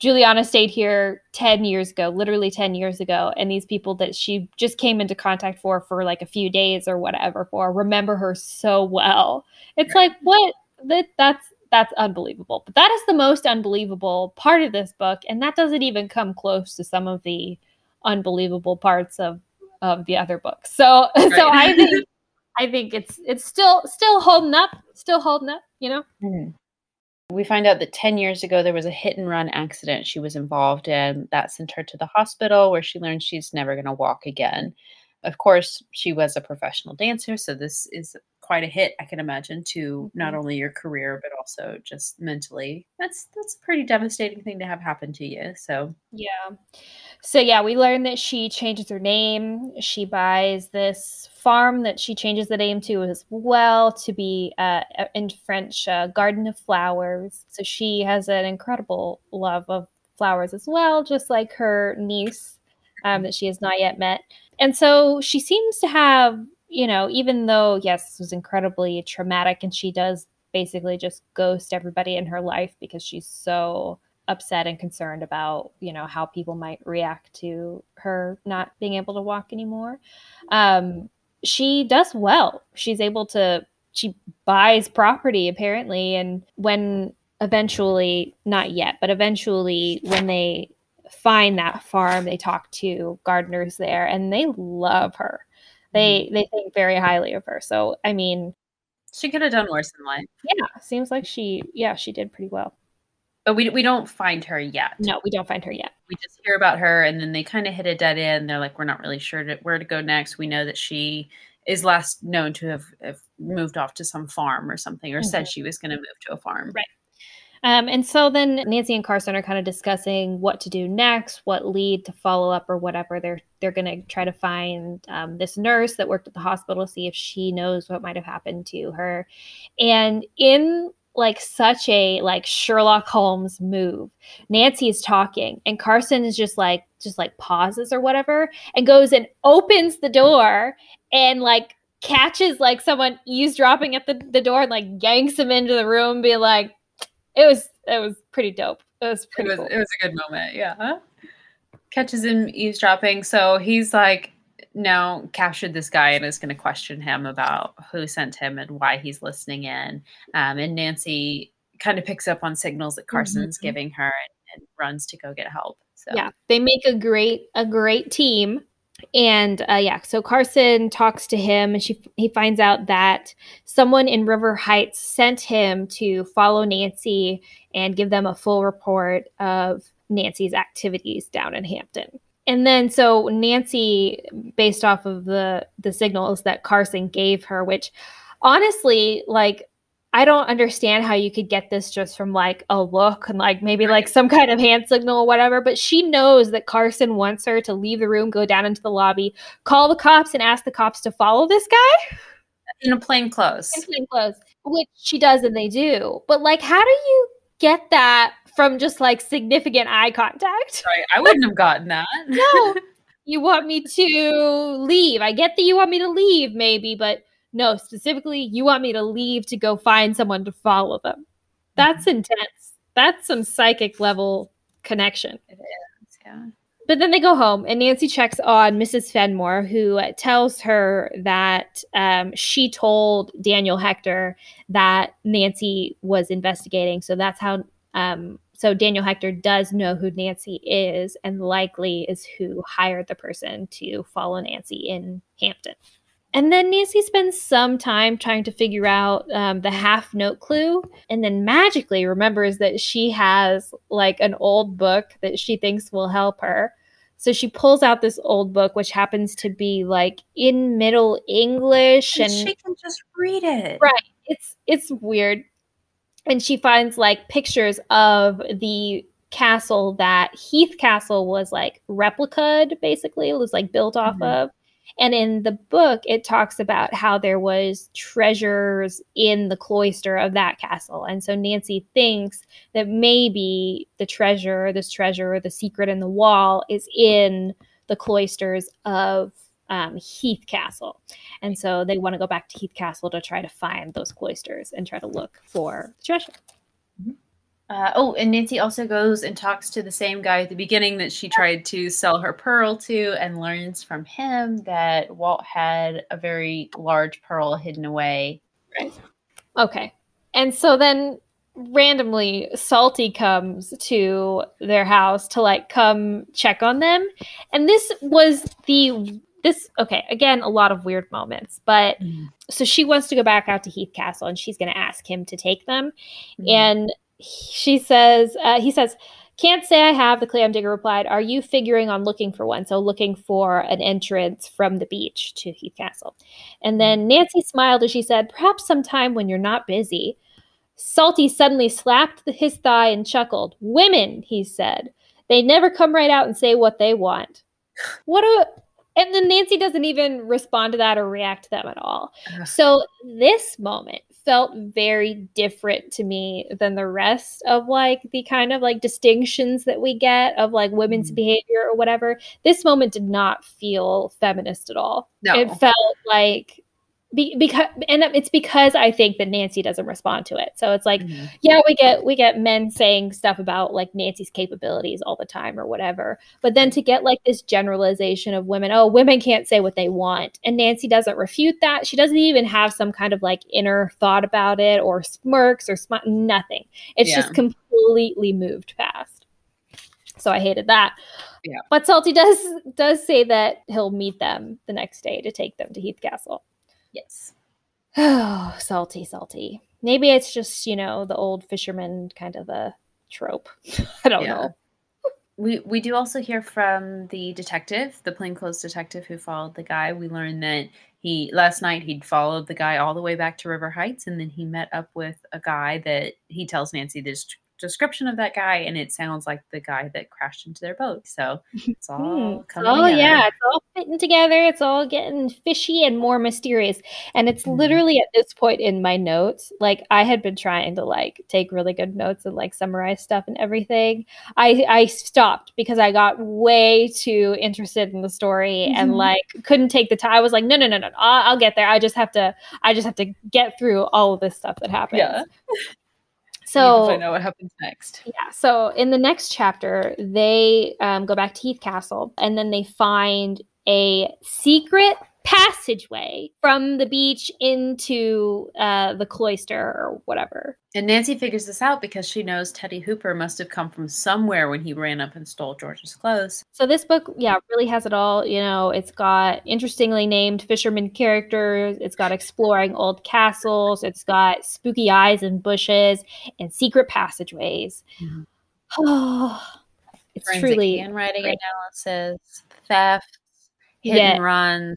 Juliana stayed here 10 years ago, literally 10 years ago, and these people that she just came into contact for for like a few days or whatever for remember her so well. It's right. like what that that's that's unbelievable. But that is the most unbelievable part of this book and that doesn't even come close to some of the unbelievable parts of of the other books. So right. so I think I think it's it's still still holding up, still holding up, you know. Mm-hmm. We find out that 10 years ago there was a hit and run accident she was involved in that sent her to the hospital where she learned she's never going to walk again. Of course, she was a professional dancer, so this is quite a hit, I can imagine, to not mm-hmm. only your career but also just mentally. That's that's a pretty devastating thing to have happen to you. So yeah. So yeah, we learned that she changes her name. She buys this farm that she changes the name to as well to be uh, in French uh, Garden of Flowers. So she has an incredible love of flowers as well, just like her niece um, that she has not yet met. And so she seems to have, you know, even though yes, this was incredibly traumatic, and she does basically just ghost everybody in her life because she's so upset and concerned about you know how people might react to her not being able to walk anymore. Um, she does well. She's able to she buys property apparently and when eventually not yet but eventually when they find that farm they talk to gardeners there and they love her they mm-hmm. they think very highly of her so i mean she could have done worse in life yeah seems like she yeah she did pretty well but we we don't find her yet. No, we don't find her yet. We just hear about her, and then they kind of hit a dead end. They're like, we're not really sure to, where to go next. We know that she is last known to have, have moved off to some farm or something, or mm-hmm. said she was going to move to a farm. Right. Um, and so then Nancy and Carson are kind of discussing what to do next, what lead to follow up or whatever. They're they're going to try to find um, this nurse that worked at the hospital, see if she knows what might have happened to her. And in like such a like Sherlock Holmes move. Nancy is talking and Carson is just like just like pauses or whatever and goes and opens the door and like catches like someone eavesdropping at the, the door and like yanks him into the room be like it was it was pretty dope. It was pretty it was, cool. it was a good moment, yeah. Catches him eavesdropping. So he's like now captured this guy and is going to question him about who sent him and why he's listening in. Um, and Nancy kind of picks up on signals that Carson's mm-hmm. giving her and, and, runs to go get help. So yeah, they make a great a great team. And uh, yeah, so Carson talks to him, and she he finds out that someone in River Heights sent him to follow Nancy and give them a full report of Nancy's activities down in Hampton. And then so Nancy, based off of the the signals that Carson gave her, which honestly, like I don't understand how you could get this just from like a look and like maybe like some kind of hand signal or whatever. But she knows that Carson wants her to leave the room, go down into the lobby, call the cops, and ask the cops to follow this guy in a plain clothes. In plain clothes, which she does and they do. But like, how do you get that from just like significant eye contact. Right. I wouldn't have gotten that. no. You want me to leave. I get that you want me to leave, maybe, but no, specifically, you want me to leave to go find someone to follow them. That's mm-hmm. intense. That's some psychic level connection. It is, yeah. But then they go home, and Nancy checks on Mrs. Fenmore, who tells her that um, she told Daniel Hector that Nancy was investigating. So that's how um, so Daniel Hector does know who Nancy is and likely is who hired the person to follow Nancy in Hampton. And then Nancy spends some time trying to figure out um, the half note clue, and then magically remembers that she has like an old book that she thinks will help her. So she pulls out this old book, which happens to be like in Middle English, and, and she can just read it. Right? It's it's weird and she finds like pictures of the castle that Heath Castle was like replicated, basically. It was like built off Mhm. of. And in the book, it talks about how there was treasures in the cloister of that castle. And so Nancy thinks that maybe the treasure, this treasure, or the secret in the wall is in the cloisters of um, Heath Castle. And so they want to go back to Heath Castle to try to find those cloisters and try to look for the treasure. Uh, oh, and Nancy also goes and talks to the same guy at the beginning that she tried to sell her pearl to and learns from him that Walt had a very large pearl hidden away. Right. Okay. And so then randomly Salty comes to their house to like come check on them. And this was the this okay, again a lot of weird moments, but so she wants to go back out to Heath Castle and she's going to ask him to take them. And he- she says, uh, he says, can't say I have, the clam digger replied. Are you figuring on looking for one? So looking for an entrance from the beach to Heath Castle. And then Nancy smiled as she said, Perhaps sometime when you're not busy. Salty suddenly slapped his thigh and chuckled. Women, he said. They never come right out and say what they want. What a. And then Nancy doesn't even respond to that or react to them at all. So this moment felt very different to me than the rest of like the kind of like distinctions that we get of like women's Mhm. behavior or whatever. This moment did not feel feminist at all. No. It felt like be, because and it's because I think that Nancy doesn't respond to it. So it's like Mhm. yeah, we get we get men saying stuff about like Nancy's capabilities all the time or whatever. But then to get like this generalization of women, oh, women can't say what they want. And Nancy doesn't refute that. She doesn't even have some kind of like inner thought about it or smirks or smi- nothing. It's Yeah. just completely moved past. So I hated that. Yeah. But Salty does does say that he'll meet them the next day to take them to Heath Castle. Yes. Oh, salty, salty. Maybe it's just, you know, the old fisherman kind of a trope. I don't Yeah. know. We we do also hear from the detective, the plainclothes detective who followed the guy. We learned that he last night he'd followed the guy all the way back to River Heights, and then he met up with a guy that he tells Nancy this description of that guy, and it sounds like the guy that crashed into their boat. So it's all coming Oh together. yeah, it's all fitting together. It's all getting fishy and more mysterious. And it's Mhm. literally at this point in my notes, like I had been trying to like take really good notes and like summarize stuff and everything. I I stopped because I got way too interested in the story and Mhm. like couldn't take the time. I was like, no, no, no, no, I'll, I'll get there. I just have to. I just have to get through all of this stuff that happens. Yeah. So I know what happens next. yeah. So in the next chapter, they um, go back to Heath Castle and then they find a secret passageway from the beach into uh, the cloister or whatever. And Nancy figures this out because she knows Teddy Hooper must have come from somewhere when he ran up and stole George's clothes. So this book, yeah, really has it all. You know, it's got interestingly named fisherman characters. It's got exploring old castles. It's got spooky eyes and bushes and secret passageways. Mhm. Oh, it's Forensic truly handwriting great. analysis, theft, hit Yeah. and runs.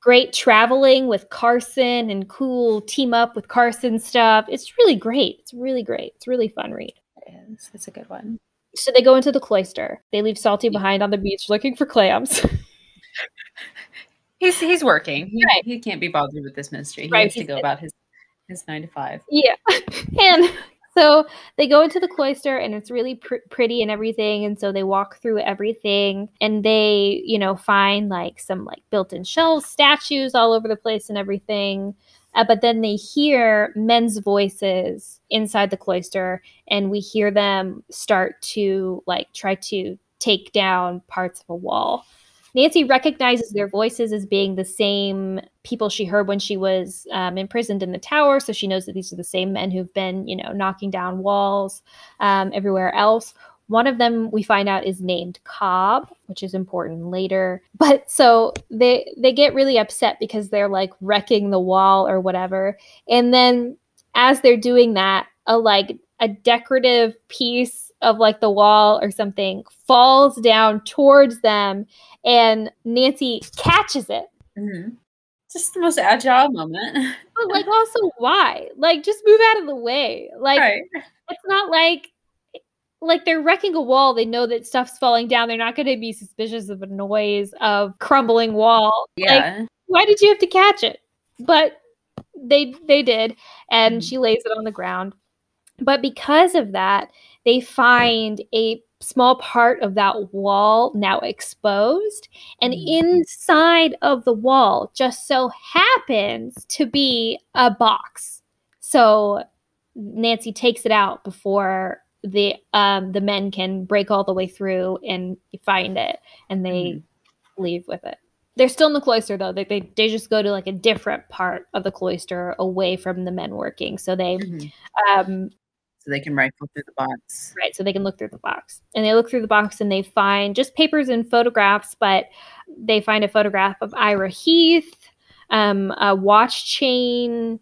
Great traveling with Carson and cool team up with Carson stuff. It's really great. It's really great. It's a really fun read. It is. It's a good one. So they go into the cloister. They leave Salty behind on the beach looking for clams. He's he's working. He, Right. he can't be bothered with this mystery. He Right, needs to go about his his nine to five. yeah. and so they go into the cloister and it's really pr- pretty and everything and so they walk through everything and they you know find like some like built-in shelves statues all over the place and everything uh, but then they hear men's voices inside the cloister and we hear them start to like try to take down parts of a wall Nancy recognizes their voices as being the same people she heard when she was um, imprisoned in the tower. So she knows that these are the same men who've been, you know, knocking down walls um, everywhere else. One of them we find out is named Cobb, which is important later. But so they they get really upset because they're like wrecking the wall or whatever. And then as they're doing that, a like a decorative piece of like the wall or something falls down towards them and Nancy catches it. Mm-hmm. Just the most agile moment. But like also why? Like just move out of the way. Like right. it's not like like they're wrecking a wall. They know that stuff's falling down. They're not going to be suspicious of a noise of crumbling wall. Yeah. Like, why did you have to catch it? But they they did, and Mhm. she lays it on the ground. But because of that, they find a small part of that wall now exposed, and Mhm. inside of the wall just so happens to be a box. So Nancy takes it out before the um the men can break all the way through and find it and they Mhm. leave with it. They're still in the cloister though. They, they they just go to like a different part of the cloister away from the men working. So they Mhm. um They can rifle through the box. right so they can look through the box. And they look through the box and they find just papers and photographs, but they find a photograph of Ira Heath, um a watch chain,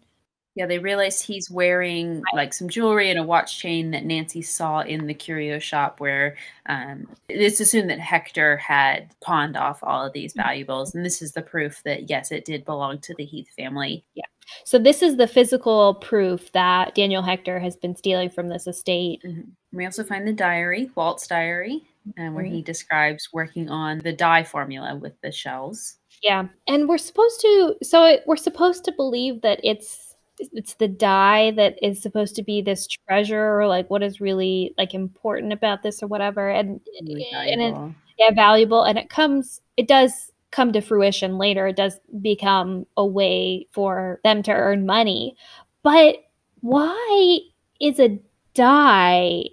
Yeah, they realize he's wearing like some jewelry and a watch chain that Nancy saw in the curio shop where um, it's assumed that Hector had pawned off all of these Mhm. valuables. And this is the proof that, yes, it did belong to the Heath family. Yeah. So this is the physical proof that Daniel Hector has been stealing from this estate. Mhm. We also find the diary, Walt's diary, uh, where Mhm. he describes working on the dye formula with the shells. Yeah, and we're supposed to. So it, we're supposed to believe that it's it's the dye that is supposed to be this treasure, or like what is really like important about this, or whatever. And Really eh, and it, yeah, valuable, and it comes. It does come to fruition later. It does become a way for them to earn money, but why is a dye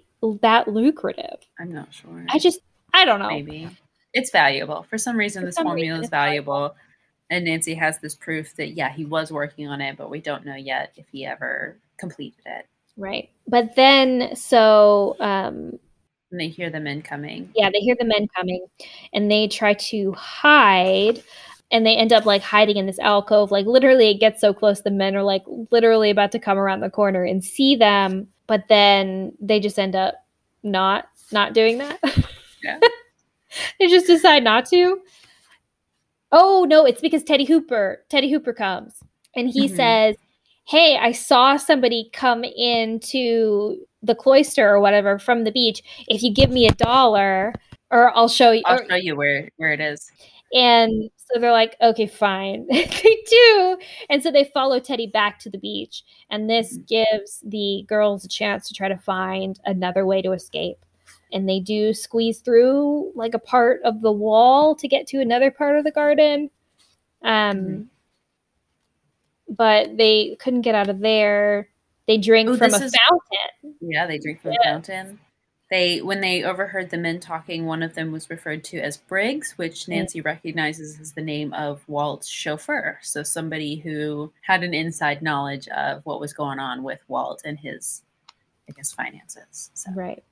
that lucrative? I'm not sure. I just I don't know. Maybe. It's valuable. For some reason, For this some formula reason is valuable. valuable. And Nancy has this proof that, yeah, he was working on it, but we don't know yet if he ever completed it. Right. But then so um And they hear the men coming. yeah, they hear the men coming and they try to hide and they end up like hiding in this alcove. Like literally it gets so close the men are like literally about to come around the corner and see them, but then they just end up not not doing that. Yeah. they just decide not to. Oh no, it's because Teddy Hooper, Teddy Hooper comes and he Mhm. says, "Hey, I saw somebody come into the cloister or whatever from the beach. If you give me a dollar, or I'll show you." I'll or- show you where, where it is. and so they're like, "Okay, fine." they do, and so they follow Teddy back to the beach, and this Mhm. gives the girls a chance to try to find another way to escape. And they do squeeze through like a part of the wall to get to another part of the garden. Um, Mhm. but they couldn't get out of there. They drink Ooh, from a is- fountain. Yeah, they drink from a fountain. They when they overheard the men talking, one of them was referred to as Briggs, which Nancy recognizes as the name of Walt's chauffeur. So somebody who had an inside knowledge of what was going on with Walt and his, I guess, finances. So, Right.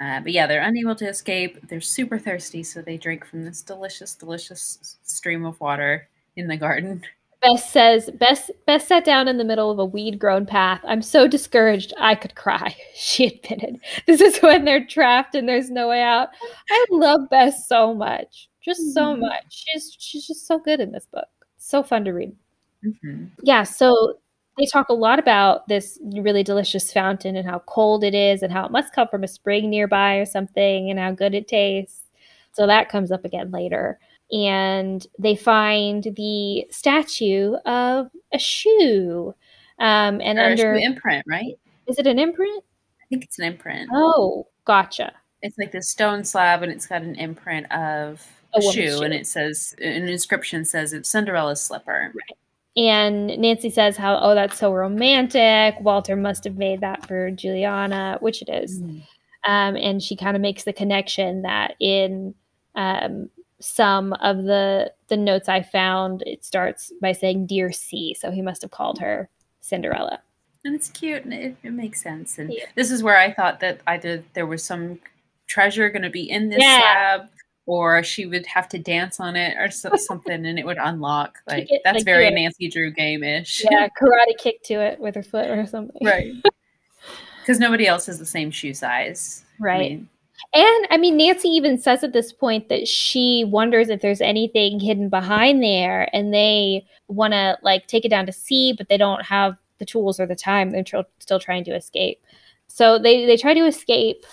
Uh, but yeah, they're unable to escape. They're super thirsty, so they drink from this delicious, delicious stream of water in the garden. Bess says, Bess, Bess sat down in the middle of a weed grown path. I'm so discouraged I could cry, she admitted. This is when they're trapped and there's no way out. I love Bess so much. Just so Mhm. much. She's she's just so good in this book. So fun to read. hmm Yeah, so they talk a lot about this really delicious fountain and how cold it is and how it must come from a spring nearby or something and how good it tastes. So that comes up again later. And they find the statue of a shoe. Um, and Or under shoe imprint, right? is it an imprint? I think it's an imprint. Oh, gotcha. It's like this stone slab, and it's got an imprint of A a, woman's shoe, and it says an inscription says it's Cinderella's slipper. And Nancy says how, oh, that's so romantic. Walter must have made that for Juliana, which it is. Mhm. um, and she kind of makes the connection that in um, some of the the notes I found, it starts by saying "Dear C," so he must have called her Cinderella. And it's cute, and it, it makes sense. And Yeah. this is where I thought that either there was some treasure going to be in this Yeah. slab, or she would have to dance on it, or so, something, and it would unlock. Like it, that's like, very. Nancy Drew game-ish. Yeah, karate kick to it with her foot or something. right. Because nobody else has the same shoe size. I Right. mean, And I mean, Nancy even says at this point that she wonders if there's anything hidden behind there, and they want to like take it down to see, but they don't have the tools or the time. They're tr- still trying to escape. So they they try to escape,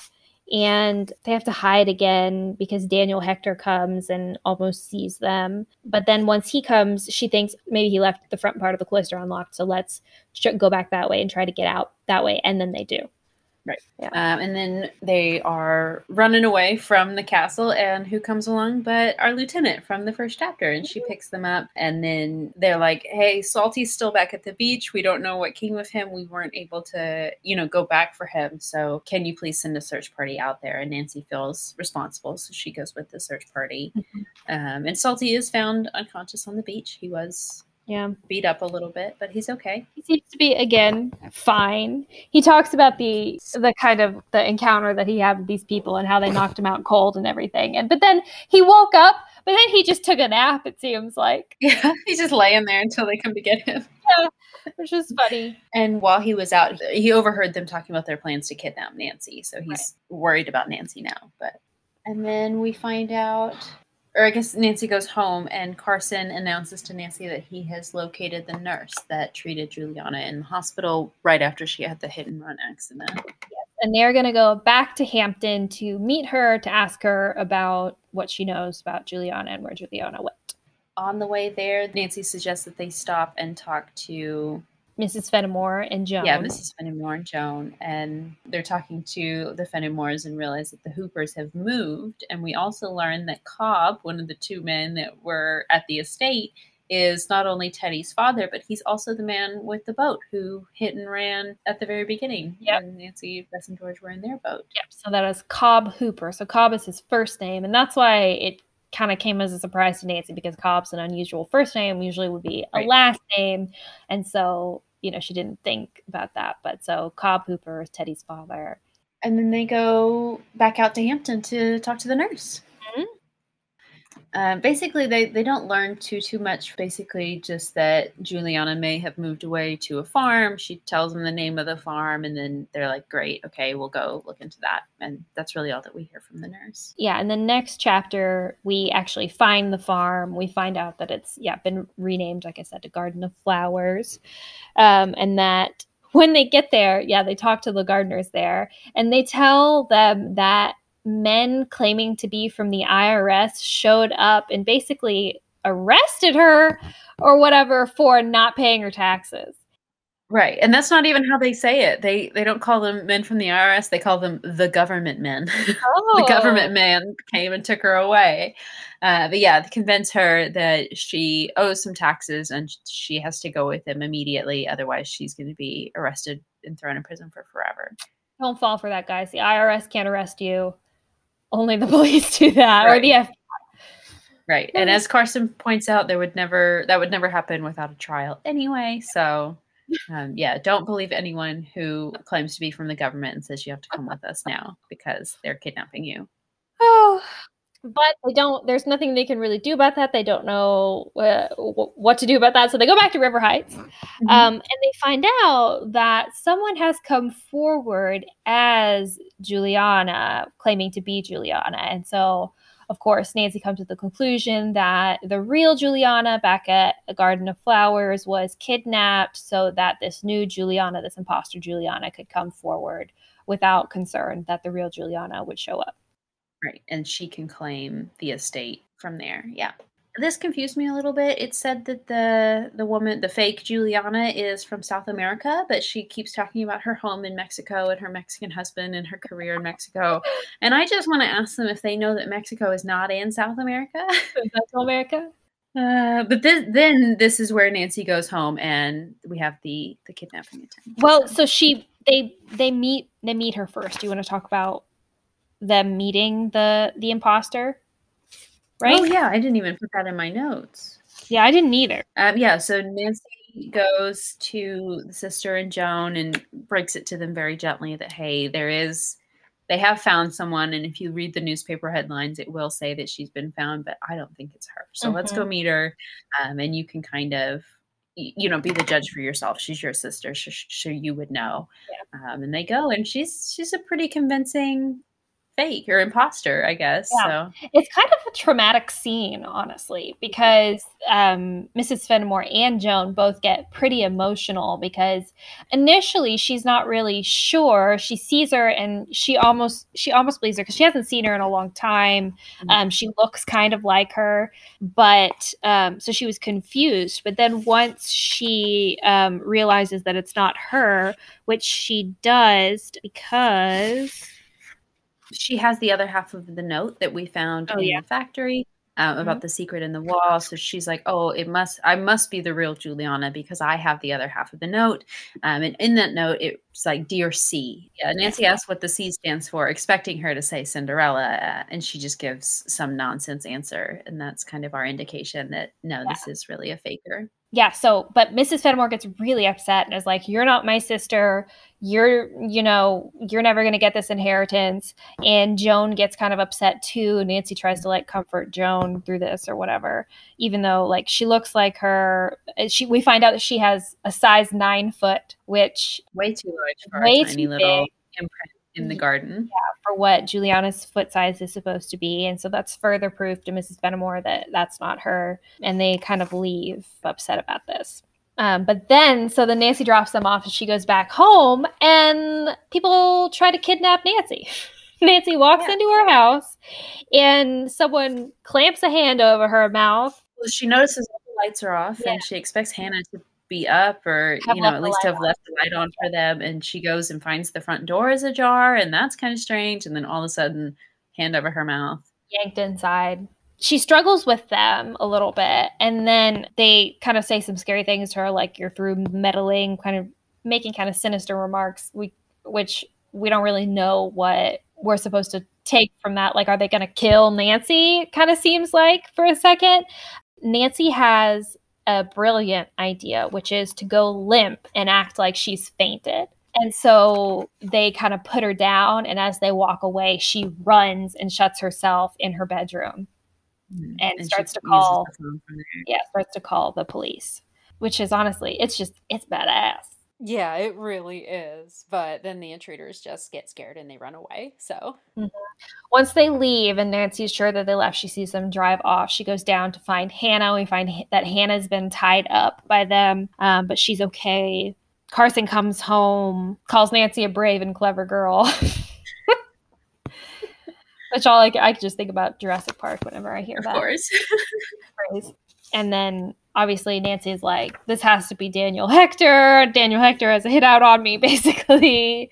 and they have to hide again because Daniel Hector comes and almost sees them. But then once he comes, she thinks maybe he left the front part of the cloister unlocked, so let's go back that way and try to get out that way. And then they do. Right. Yeah. Um, and then they are running away from the castle, and who comes along but our lieutenant from the first chapter, and she mm-hmm. picks them up. And then they're like, "Hey, Salty's still back at the beach. We don't know what came of him. We weren't able to, you know, go back for him. So can you please send a search party out there?" And Nancy feels responsible, so she goes with the search party. Mm-hmm. Um, and Salty is found unconscious on the beach. He was yeah. beat up a little bit but he's okay. He seems to be again fine. He talks about the the kind of the encounter that he had with these people and how they knocked him out cold and everything. And but then he woke up but then he just took a nap it seems like. Yeah he's just laying there until they come to get him. Yeah which is funny. And while he was out he overheard them talking about their plans to kidnap nancy. So he's right. worried about nancy now but and then we find out or I guess Nancy goes home and Carson announces to Nancy that he has located the nurse that treated Juliana in the hospital right after she had the hit and run accident. Yes. And they're going to go back to Hampton to meet her to ask her about what she knows about Juliana and where Juliana went. On the way there, Nancy suggests that they stop and talk to Mrs. Fenimore and Joan. Yeah, Mrs. Fenimore and Joan. And they're talking to the Fenimores and realize that the Hoopers have moved. And we also learn that Cobb, one of the two men that were at the estate, is not only Teddy's father, but he's also the man with the boat who hit and ran at the very beginning. Yeah. Nancy, Bess, and George were in their boat. Yep. So that is Cobb Hooper. So Cobb is his first name. And that's why it kind of came as a surprise to Nancy because Cobb's an unusual first name, usually would be a right. last name. And so, you know, she didn't think about that. But so Cobb Hooper is Teddy's father. And then they go back out to Hampton to talk to the nurse. Um, basically, they, they don't learn too too much. Basically, just that Juliana may have moved away to a farm. She tells them the name of the farm, and then they're like, "Great, okay, we'll go look into that." And that's really all that we hear from the nurse. Yeah, and the next chapter, we actually find the farm. We find out that it's yeah been renamed, like I said, to Garden of Flowers, um, and that when they get there, yeah, they talk to the gardeners there, and they tell them that men claiming to be from the IRS showed up and basically arrested her or whatever for not paying her taxes. Right. And that's not even how they say it. They they don't call them men from the IRS, they call them the government men. Oh. the government oh. man came and took her away. Uh, but yeah, convince her that she owes some taxes and she has to go with him immediately. Otherwise, she's going to be arrested and thrown in prison for forever. Don't fall for that, guys. The IRS can't arrest you only the police do that right. or the FBI. Right. And as Carson points out, there would never that would never happen without a trial anyway. So um, yeah, don't believe anyone who claims to be from the government and says you have to come with us now because they're kidnapping you. Oh, but they don't. There's nothing they can really do about that. They don't know uh, what to do about that, so they go back to River Heights, mm-hmm. um, and they find out that someone has come forward as Juliana, claiming to be Juliana, and so. Of course, Nancy comes to the conclusion that the real Juliana back at the Garden of Flowers was kidnapped so that this new Juliana, this imposter Juliana, could come forward without concern that the real Juliana would show up. Right. And she can claim the estate from there. Yeah. This confused me a little bit. It said that the the woman, the fake Juliana is from South America, but she keeps talking about her home in Mexico and her Mexican husband and her career in Mexico. And I just want to ask them if they know that Mexico is not in South America. South America? Uh, but this, then this is where Nancy goes home, and we have the the kidnapping attempt. Well, so she they they meet they meet her first. Do you want to talk about them meeting the the imposter. Right? Oh yeah, I didn't even put that in my notes. Yeah, I didn't either. Um, yeah, so Nancy goes to the sister and Joan and breaks it to them very gently that hey, there is they have found someone and if you read the newspaper headlines it will say that she's been found but i don't think it's her so mm-hmm. let's go mm-hmm. meet her um, and you can kind of you know be the judge for yourself she's your sister so, so you would know yeah. um, and they go and she's she's a pretty convincing fake or imposter, I guess. Yeah. So it's kind of a traumatic scene, honestly, because um, Mrs. Fenimore and Joan both get pretty emotional because initially she's not really sure. She sees her and she almost she almost believes her because she hasn't seen her in a long time. Mm-hmm. Um, she looks kind of like her, but um, so she was confused. But then once she um, realizes that it's not her, which she does because she has the other half of the note that we found oh, in yeah. the factory um, about mm-hmm. the secret in the wall. So she's like, "Oh, it must. I must be the real Juliana because I have the other half of the note." Um, and in that note, it's like "Dear C." Yeah, Nancy asks what the C stands for, expecting her to say Cinderella, uh, and she just gives some nonsense answer, and that's kind of our indication that no, yeah. this is really a faker yeah, so but Mrs. Fenimore gets really upset and is like, "You're not my sister. You're, you know, you're never going to get this inheritance." And Joan gets kind of upset too. Nancy tries to like comfort Joan through this or whatever, even though like she looks like her. Uh, she we find out that she has a size nine foot, which way too large for way a tiny little imprint in the garden. Yeah, for what Juliana's foot size is supposed to be. And so that's further proof to Mrs. Fenimore that that's not her. And they kind of leave upset about this. Um, but then, so then Nancy drops them off and she goes back home, and people try to kidnap Nancy. Nancy walks yeah. into her house, and someone clamps a hand over her mouth. Well, she notices all the lights are off, yeah. and she expects Hannah to be up or have you know at least have left the light on for them and she goes and finds the front door is ajar and that's kind of strange and then all of a sudden hand over her mouth yanked inside she struggles with them a little bit and then they kind of say some scary things to her like you're through meddling kind of making kind of sinister remarks we which we don't really know what we're supposed to take from that like are they going to kill nancy kind of seems like for a second nancy has a brilliant idea, which is to go limp and act like she's fainted. And so they kind of put her down, and as they walk away, she runs and shuts herself in her bedroom mm-hmm. and, and, starts to call. Yeah, starts to call the police, which is honestly, it's just it's badass. Yeah, it really is. But then the intruders just get scared and they run away. So mm-hmm. once they leave and Nancy's sure that they left, she sees them drive off. She goes down to find Hannah. We find that Hannah's been tied up by them, um, but she's okay. Carson comes home, calls Nancy a brave and clever girl. Which all I, I just think about Jurassic Park whenever I hear of that. Of course. and then obviously Nancy's like, this has to be Daniel Hector. Daniel Hector has a hit out on me, basically.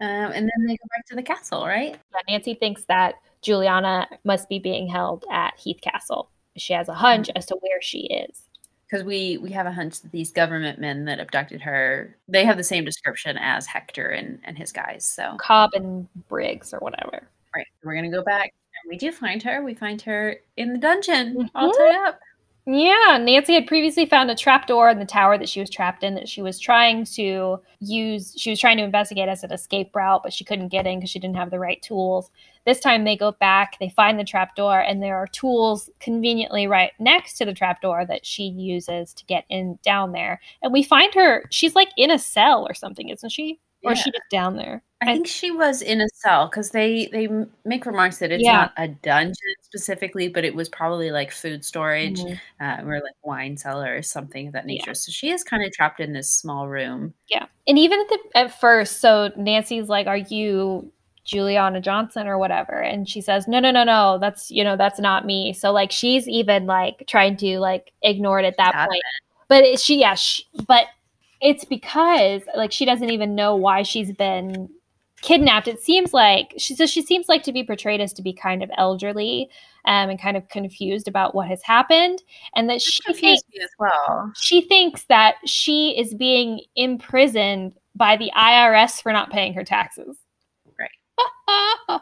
Um, and then they go back to the castle, right? Yeah, Nancy thinks that Juliana must be being held at Heath Castle. She has a hunch as to where she is. Because we we have a hunch that these government men that abducted her, they have the same description as Hector and, and his guys. So Cobb and Briggs or whatever. Right. We're gonna go back and we do find her. We find her in the dungeon, mm-hmm. all tied up. Yeah, Nancy had previously found a trap door in the tower that she was trapped in that she was trying to use. She was trying to investigate as an escape route, but she couldn't get in because she didn't have the right tools. This time they go back, they find the trap door, and there are tools conveniently right next to the trap door that she uses to get in down there. And we find her, she's like in a cell or something, isn't she? Or yeah. is she just down there? I think she was in a cell because they they make remarks that it's yeah. not a dungeon specifically, but it was probably like food storage mm-hmm. uh, or like wine cellar or something of that nature. Yeah. So she is kind of trapped in this small room. Yeah, and even at the at first, so Nancy's like, "Are you Juliana Johnson or whatever?" And she says, "No, no, no, no. That's you know that's not me." So like she's even like trying to like ignore it at that point. But she, yeah, she, but it's because like she doesn't even know why she's been kidnapped. It seems like she so she seems like to be portrayed as to be kind of elderly um, and kind of confused about what has happened, and that she thinks, as well. She thinks that she is being imprisoned by the IRS for not paying her taxes. Right.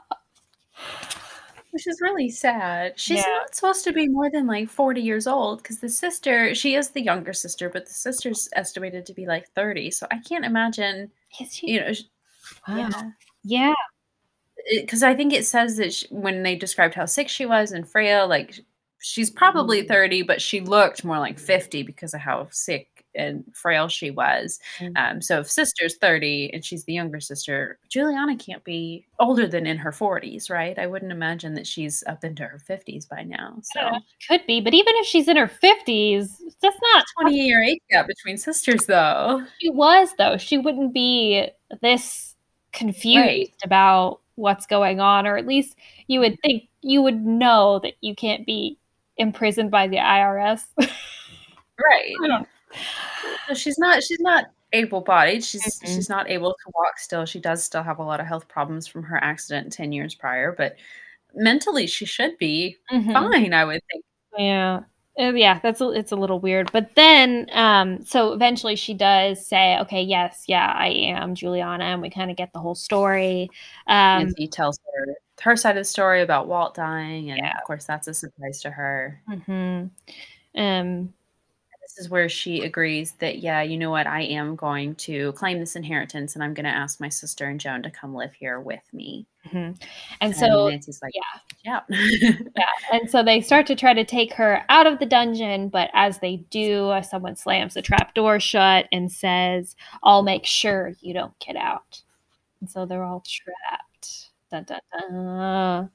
Which is really sad. She's yeah. not supposed to be more than like 40 years old because the sister, she is the younger sister, but the sister's estimated to be like 30. So I can't imagine, is she? you know, Wow. Yeah. Yeah. Because I think it says that she, when they described how sick she was and frail, like she's probably 30, but she looked more like 50 because of how sick and frail she was. Mm. Um, so if sister's 30 and she's the younger sister, Juliana can't be older than in her 40s, right? I wouldn't imagine that she's up into her 50s by now. So Yeah. Could be, but even if she's in her 50s, that's not 20 year age gap between sisters, though. she was though. She wouldn't be this confused Right. about what's going on, or at least you would think you would know that you can't be imprisoned by the IRS. Right. So she's not she's not able bodied. She's Mhm. she's not able to walk still. She does still have a lot of health problems from her accident 10 years prior, but mentally she should be Mhm. fine, I would think. Yeah. Uh, yeah, that's a, it's a little weird. But then um so eventually she does say, "Okay, yes, yeah, I am Juliana." And we kind of get the whole story. Um Nancy tells her her side of the story about Walt dying, and Yeah. of course that's a surprise to her. mhm. Um This is where she agrees that, yeah, you know what, I am going to claim this inheritance and I'm gonna ask my sister and Joan to come live here with me. mhm. and And so Nancy's like, yeah. yeah. Yeah, and so they start to try to take her out of the dungeon, but as they do, someone slams the trap door shut and says, "I'll make sure you don't get out." And so they're all trapped. Dun, dun, dun.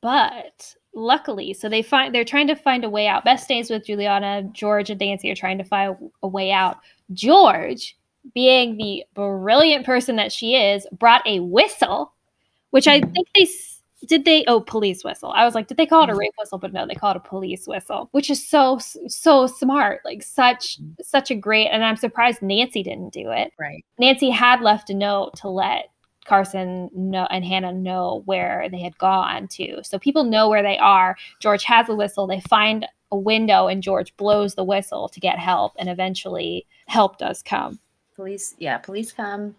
But luckily, so they find they're trying to find a way out. Bess stays with Juliana. George and Nancy are trying to find a way out. George, being the brilliant person that she is, brought a whistle, which I think they did they oh police whistle. I was like, did they call it a rape whistle? But no, they call it a police whistle, which is so so smart. Like such mm-hmm. such a great, and I'm surprised Nancy didn't do it. right. Nancy had left a note to let Carson know and Hannah know where they had gone to. So people know where they are. George has a whistle. They find a window and George blows the whistle to get help and eventually help does come. police yeah police come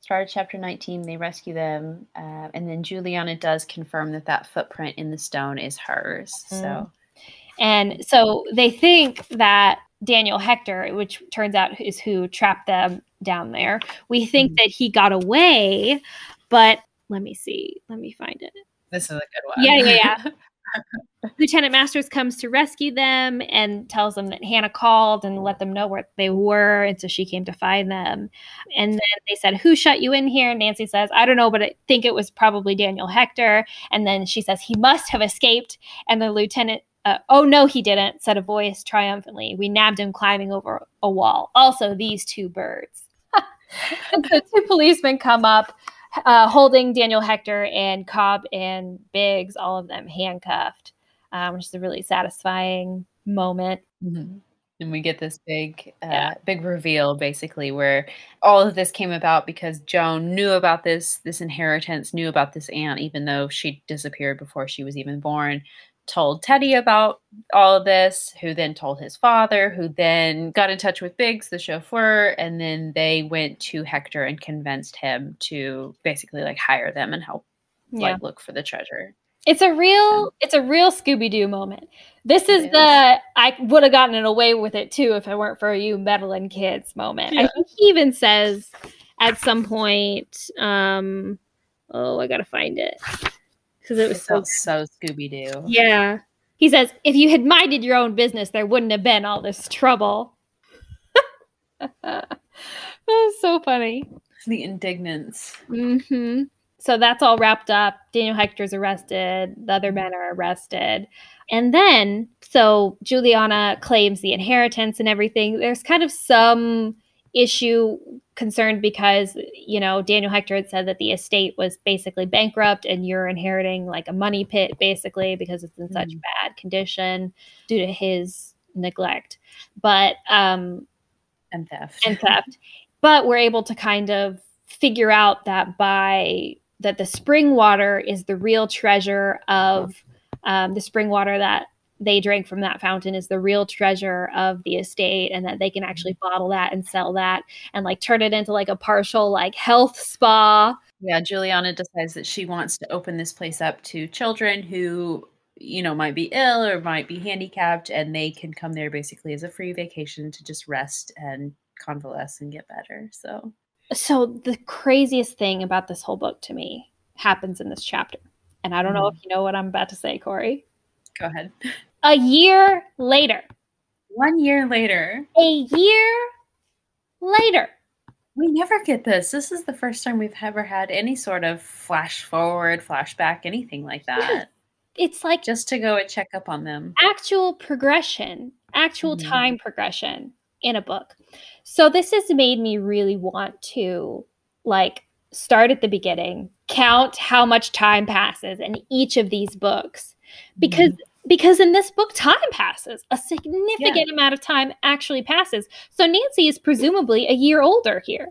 start of chapter 19 they rescue them uh, and then juliana does confirm that that footprint in the stone is hers so And so they think that Daniel Hector, which turns out is who trapped them down there, we hmm. think that he got away, but let me see. Let me find it. this is a good one Yeah, yeah, yeah. Lieutenant Masters comes to rescue them and tells them that Hannah called and let them know where they were. And so she came to find them. And then they said, Who shut you in here? And Nancy says, I don't know, but I think it was probably Daniel Hector. And then she says, He must have escaped. And the lieutenant, uh, Oh, no, he didn't, said a voice triumphantly. We nabbed him climbing over a wall. Also, these two birds. the two policemen come up uh, holding Daniel Hector and Cobb and Biggs, all of them handcuffed, um, which is a really satisfying moment. Mhm. and we get this big uh, Yeah. big reveal basically where all of this came about because joan knew about this this inheritance knew about this aunt even though she disappeared before she was even born told teddy about all of this who then told his father who then got in touch with biggs the chauffeur and then they went to hector and convinced him to basically like hire them and help Yeah. like look for the treasure It's a real it's a real Scooby Doo moment. This is It the I would have gotten it away with it too if it weren't for you meddling kids moment. I think he even says at some point, um oh I gotta find it. Because it it was so so scooby-doo Yeah. He says, if you had minded your own business, there wouldn't have been all this trouble. that was so funny. the indignance hmm So that's all wrapped up. Daniel Hector's arrested. The other men are arrested. And then, so Juliana claims the inheritance and everything. There's kind of some issue concerned because, you know, Daniel Hector had said that the estate was basically bankrupt and you're inheriting like a money pit, basically, because it's in such Mhm. bad condition due to his neglect. But, um, and theft and theft. But we're able to kind of figure out that by that the spring water is the real treasure of um, the spring water that they drank from that fountain is the real treasure of the estate and that they can actually mm-hmm. bottle that and sell that and like turn it into like a partial like health spa Yeah, Juliana decides that she wants to open this place up to children who, you know, might be ill or might be handicapped, and they can come there basically as a free vacation to just rest and convalesce and get better. So, so the craziest thing about this whole book to me happens in this chapter and i don't know if mm-hmm. you know what i'm about to say corey go ahead. a year later. One year later. A year later. We never get this. This is the first time we've ever had any sort of flash forward, flashback, anything like that. It's like Just to go and check up on them. actual progression, actual Mhm. time progression in a book. So this has made me really want to like start at the beginning, count how much time passes in each of these books because because in this book time passes. A significant amount of time actually passes. So Nancy is presumably a year older here.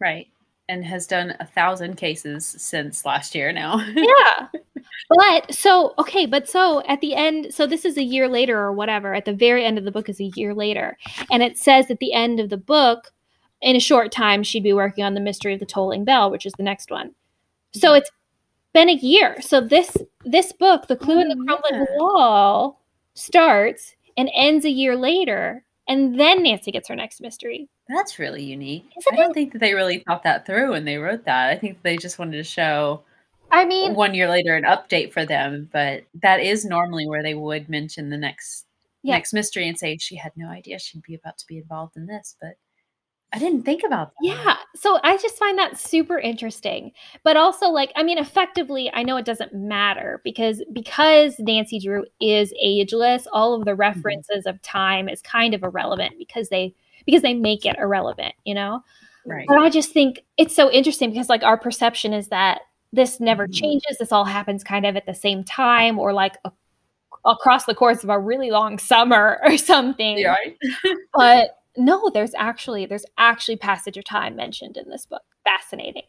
Right. And has done a thousand cases since last year now. yeah. But so, okay, but so at the end, so this is a year later or whatever, at the very end of the book is a year later. And it says at the end of the book, in a short time, she'd be working on the mystery of the tolling bell, which is the next one. So mm-hmm. it's been a year. So this this book, The Clue in the Oh, Crumbling yeah. Wall, starts and ends a year later. And then Nancy gets her next mystery. That's really unique. Isn't I don't think that they really thought that through when they wrote that. I think they just wanted to show I mean, one year later an update for them, but that is normally where they would mention the next Yeah. next mystery and say she had no idea she'd be about to be involved in this, but I didn't think about that. Yeah. So I just find that super interesting. But also like I mean effectively I know it doesn't matter because because Nancy Drew is ageless, all of the references of time is kind of irrelevant because they because they make it irrelevant, you know? Right. But I just think it's so interesting because like our perception is that this never Mhm. changes. This all happens kind of at the same time or like a, across the course of a really long summer or something Yeah, right? but no there's actually there's actually passage of time mentioned in this book. Fascinating.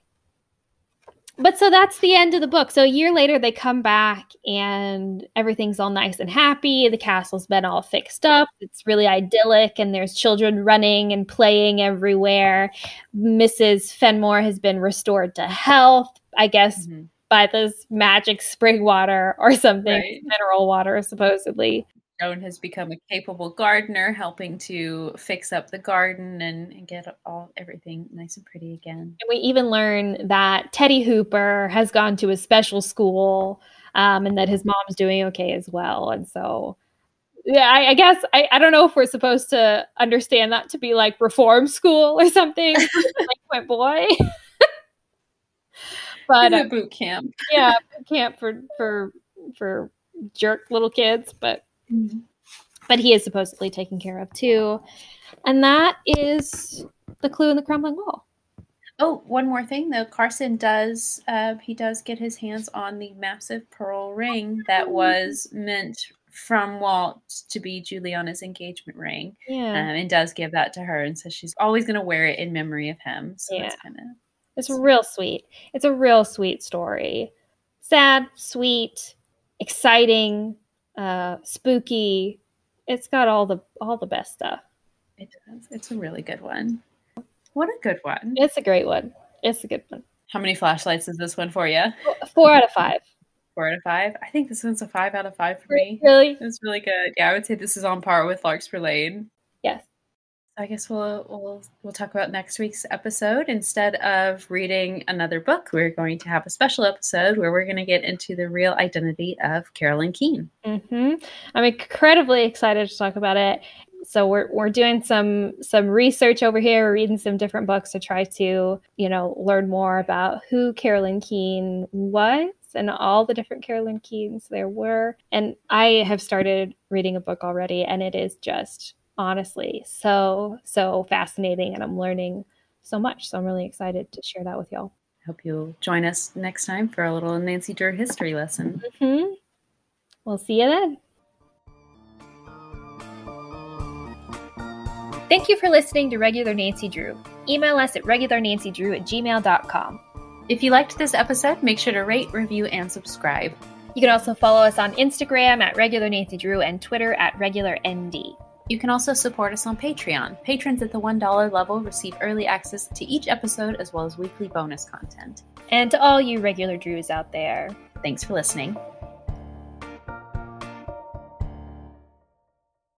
But so that's the end of the book. So a year later they come back and everything's all nice and happy. The castle's been all fixed up. It's really idyllic and there's children running and playing everywhere. Mrs Fenimore has been restored to health i guess Mhm. by this magic spring water or something. Right. mineral water supposedly Joan has become a capable gardener, helping to fix up the garden and, and get all everything nice and pretty again. And we even learn that Teddy Hooper has gone to a special school um, and that his mom's doing okay as well. And so, yeah, I, I guess I, I don't know if we're supposed to understand that to be like reform school or something, like my boy. but uh, a boot camp. yeah, boot camp for for for jerk little kids, but but he is supposedly taken care of too. And that is the clue in the crumbling wall. Oh, one more thing though. Carson does uh, he does get his hands on the massive pearl ring that was meant from Walt to be Juliana's engagement ring, um, Yeah. and does give that to her, and so she's always going to wear it in memory of him. So that's kind of It's real sweet. It's a real sweet story. Sad, sweet, exciting, uh, spooky. It's got all the all the best stuff. it does. It's a really good one. What a good one. It's a great one. It's a good one. How many flashlights is this one for you? Four out of five. Four out of five. I think this one's a five out of five for me. Really? It's really good. Yeah, I would say this is on par with Larkspur Lane. I guess we'll we'll we'll talk about next week's episode instead of reading another book. We're going to have a special episode where we're going to get into the real identity of Carolyn Keene. hmm I'm incredibly excited to talk about it. So we're we're doing some some research over here, we're reading some different books to try to you know learn more about who Carolyn Keene was and all the different Carolyn Keenes there were. And I have started reading a book already, and it is just honestly so so fascinating, and I'm learning so much. So I'm really excited to share that with y'all. I hope you'll join us next time for a little Nancy Drew history lesson. hmm We'll see you then. Thank you for listening to Regular Nancy Drew. Email us at regularnancydrew at gmail.com. If you liked this episode, make sure to rate, review, and subscribe. You can also follow us on Instagram at Regular Nancy Drew and Twitter at Regular ND. You can also support us on Patreon. Patrons at the $1 level receive early access to each episode as well as weekly bonus content. And to all you regular Drews out there, Thanks for listening.